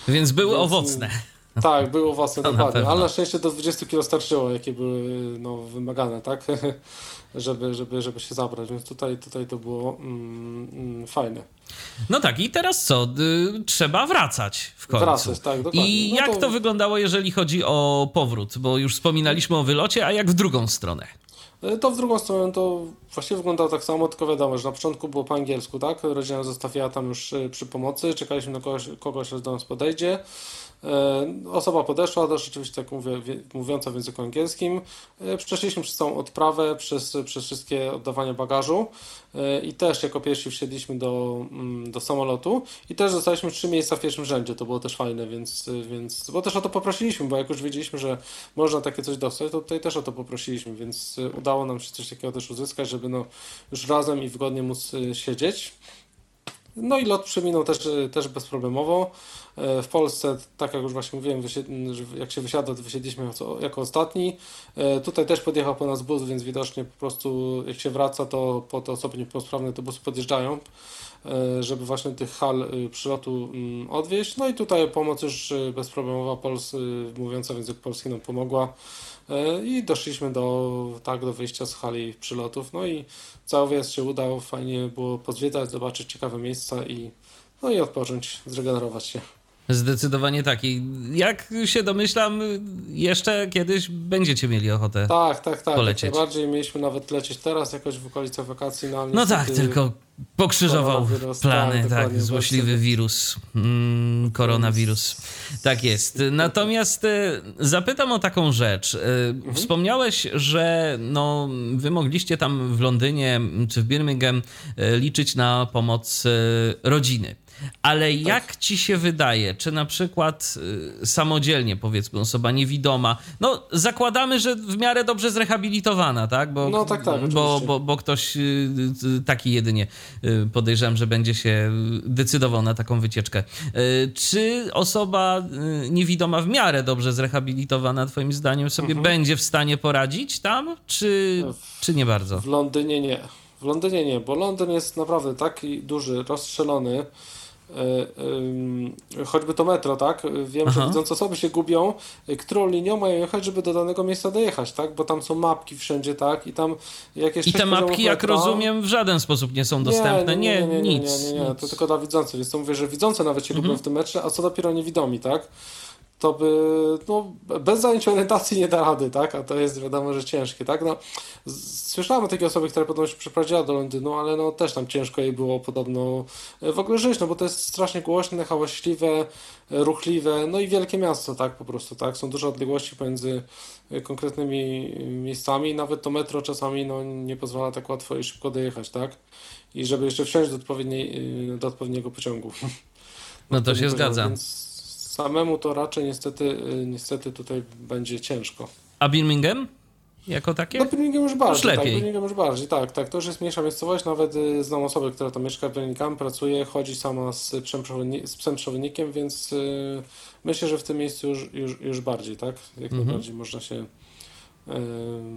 Więc były <laughs> więc, owocne. <laughs> Tak, były owocne, dokładnie. Ale na szczęście do 20 kg starczyło, jakie były no, wymagane, tak? <laughs> żeby, żeby, żeby się zabrać, więc tutaj, tutaj to było mm, mm, fajne. No tak, i teraz co? Y, trzeba wracać w końcu. Wracać, tak, dokładnie. I no jak to... to wyglądało, jeżeli chodzi o powrót? Bo już wspominaliśmy o wylocie, a jak w drugą stronę? E, to w drugą stronę to właściwie wyglądało tak samo, tylko wiadomo, że na początku było po angielsku, tak? Rodzina zostawiała tam już e, przy pomocy, czekaliśmy na kogoś, kogoś kto do nas podejdzie. E, osoba podeszła, też oczywiście tak mówię, mówiąca w języku angielskim. Przeszliśmy przez całą odprawę, przez, przez wszystkie oddawania bagażu i też jako pierwsi wsiedliśmy do, mm, do samolotu i też dostaliśmy trzy miejsca w pierwszym rzędzie, to było też fajne, więc, więc bo też o to poprosiliśmy, bo jak już wiedzieliśmy, że można takie coś dostać, to tutaj też o to poprosiliśmy, więc udało nam się coś takiego też uzyskać, żeby no już razem i wygodnie móc siedzieć. No i lot przeminął też, też bezproblemowo. W Polsce, tak jak już właśnie mówiłem, jak się wysiada, to wysiedliśmy jako ostatni. Tutaj też podjechał po nas bus, więc widocznie po prostu jak się wraca, to po te osoby niepełnosprawne te busy podjeżdżają. E, żeby właśnie tych hal y, przylotu mm, odwieźć. No i tutaj pomoc już y, bezproblemowa Pols, mówiąca w języku polski nam pomogła e, i doszliśmy do, tak, do wyjścia z hali przylotów. No i cały wyjazd się udał, fajnie było pozwiedzać, zobaczyć ciekawe miejsca i, no i odpocząć, zregenerować się. Zdecydowanie tak. I jak się domyślam, jeszcze kiedyś będziecie mieli ochotę Tak, tak, tak. polecieć. Bardziej mieliśmy nawet lecieć teraz jakoś w okolice wakacji. No, no tak, tylko pokrzyżował plany, tak, tak złośliwy wirus, mm, koronawirus. Tak jest. Natomiast e, zapytam o taką rzecz. E, mhm. Wspomniałeś, że no, wy mogliście tam w Londynie czy w Birmingham e, liczyć na pomoc rodziny. Ale tak. jak ci się wydaje, czy na przykład y, samodzielnie, powiedzmy, osoba niewidoma, no zakładamy, że w miarę dobrze zrehabilitowana, tak? Bo, no tak, tak. Bo, bo, bo ktoś y, y, taki jedynie y, podejrzewam, że będzie się decydował na taką wycieczkę. Czy osoba niewidoma w miarę dobrze zrehabilitowana, Twoim zdaniem, sobie mhm. będzie w stanie poradzić tam, czy, czy nie bardzo? W Londynie nie. W Londynie nie, bo Londyn jest naprawdę taki duży, rozstrzelony. E, choćby to metro, tak? Wiem, Aha. że widzące osoby się gubią, którą linią mają jechać, żeby do danego miejsca dojechać, tak? Bo tam są mapki wszędzie, tak? I tam jakieś I te mapki, jak rozumiem, w żaden sposób nie są dostępne. Nie, nie, nie, nie, nic. Nie, nie, nie, nie. To tylko dla widzących. Więc to mówię, że widzące nawet się mhm. gubią w tym metrze, a co dopiero niewidomi, tak? To by no, bez zajęć orientacji nie da rady, tak? A to jest wiadomo, że ciężkie, tak? No, słyszałem o takiej osobie, która podobno się przeprowadziła do Londynu, ale no też tam ciężko jej było podobno e, w ogóle żyć, no bo to jest strasznie głośne, hałaśliwe, e, ruchliwe, no i wielkie miasto, tak? Po prostu, tak? Są duże odległości pomiędzy e, konkretnymi miejscami, nawet to metro czasami no, nie pozwala tak łatwo i szybko dojechać, tak? I żeby jeszcze wsiąść do, odpowiedniej, do odpowiedniego pociągu. No to się zgadza. Więc samemu to raczej niestety, y, niestety tutaj będzie ciężko. A Birmingham? Jako takie? No Birmingham już bardziej, już tak, lepiej. tak, Birmingham już bardziej, tak, tak, to już jest mniejsza miejscowość, nawet y, znam osobę, która tam mieszka w Birmingham, pracuje, chodzi sama z psem, z psem przewodnikiem, więc y, myślę, że w tym miejscu już, już, już bardziej, tak, jak mhm. najbardziej można się y,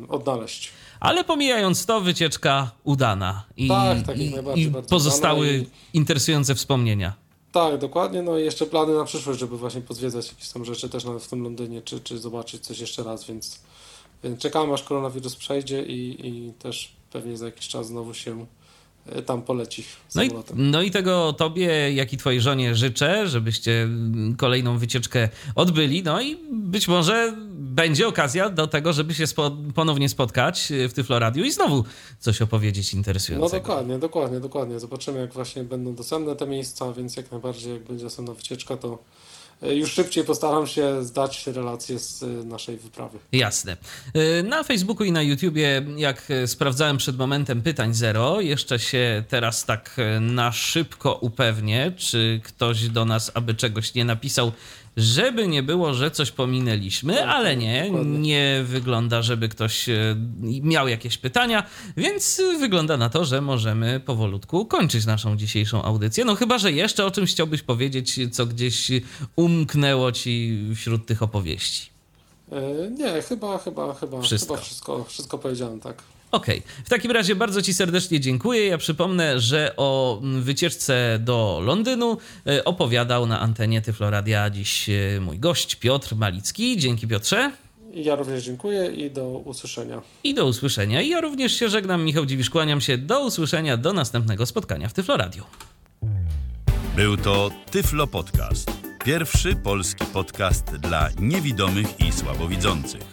odnaleźć. Ale pomijając to, wycieczka udana i, tak, tak, i, i pozostały i... interesujące wspomnienia. Tak, dokładnie. No i jeszcze plany na przyszłość, żeby właśnie pozwiedzać jakieś tam rzeczy też nawet w tym Londynie, czy, czy zobaczyć coś jeszcze raz, więc, więc czekamy aż koronawirus przejdzie i, i też pewnie za jakiś czas znowu się tam poleci. No i, no i tego tobie, jak i twojej żonie życzę, żebyście kolejną wycieczkę odbyli. No i być może będzie okazja do tego, żeby się spo, ponownie spotkać w Tyfloradiu i znowu coś opowiedzieć interesującego. No dokładnie, dokładnie, dokładnie. Zobaczymy, jak właśnie będą dostępne te miejsca, więc jak najbardziej, jak będzie dostępna wycieczka, to e, już szybciej postaram się zdać relacje z e, naszej wyprawy. Jasne. E, na Facebooku i na YouTubie, jak sprawdzałem przed momentem pytań zero, jeszcze się teraz tak na szybko upewnię, czy ktoś do nas aby czegoś nie napisał żeby nie było, że coś pominęliśmy, tak, ale nie, dokładnie. nie wygląda, żeby ktoś e, miał jakieś pytania, więc wygląda na to, że możemy powolutku kończyć naszą dzisiejszą audycję. No chyba, że jeszcze o czymś chciałbyś powiedzieć, co gdzieś umknęło ci wśród tych opowieści. E, nie, chyba, chyba, chyba wszystko, chyba wszystko, wszystko powiedziałem, tak. Okej, okay. w takim razie bardzo Ci serdecznie dziękuję. Ja przypomnę, że o wycieczce do Londynu e, opowiadał na antenie Tyfloradia dziś e, mój gość Piotr Malicki. Dzięki Piotrze. Ja również dziękuję i do usłyszenia. I do usłyszenia. I ja również się żegnam. Michał Dziwisz, kłaniam się. Do usłyszenia, do następnego spotkania w Tyfloradiu. Był to Tyflo Podcast. Pierwszy polski podcast dla niewidomych i słabowidzących.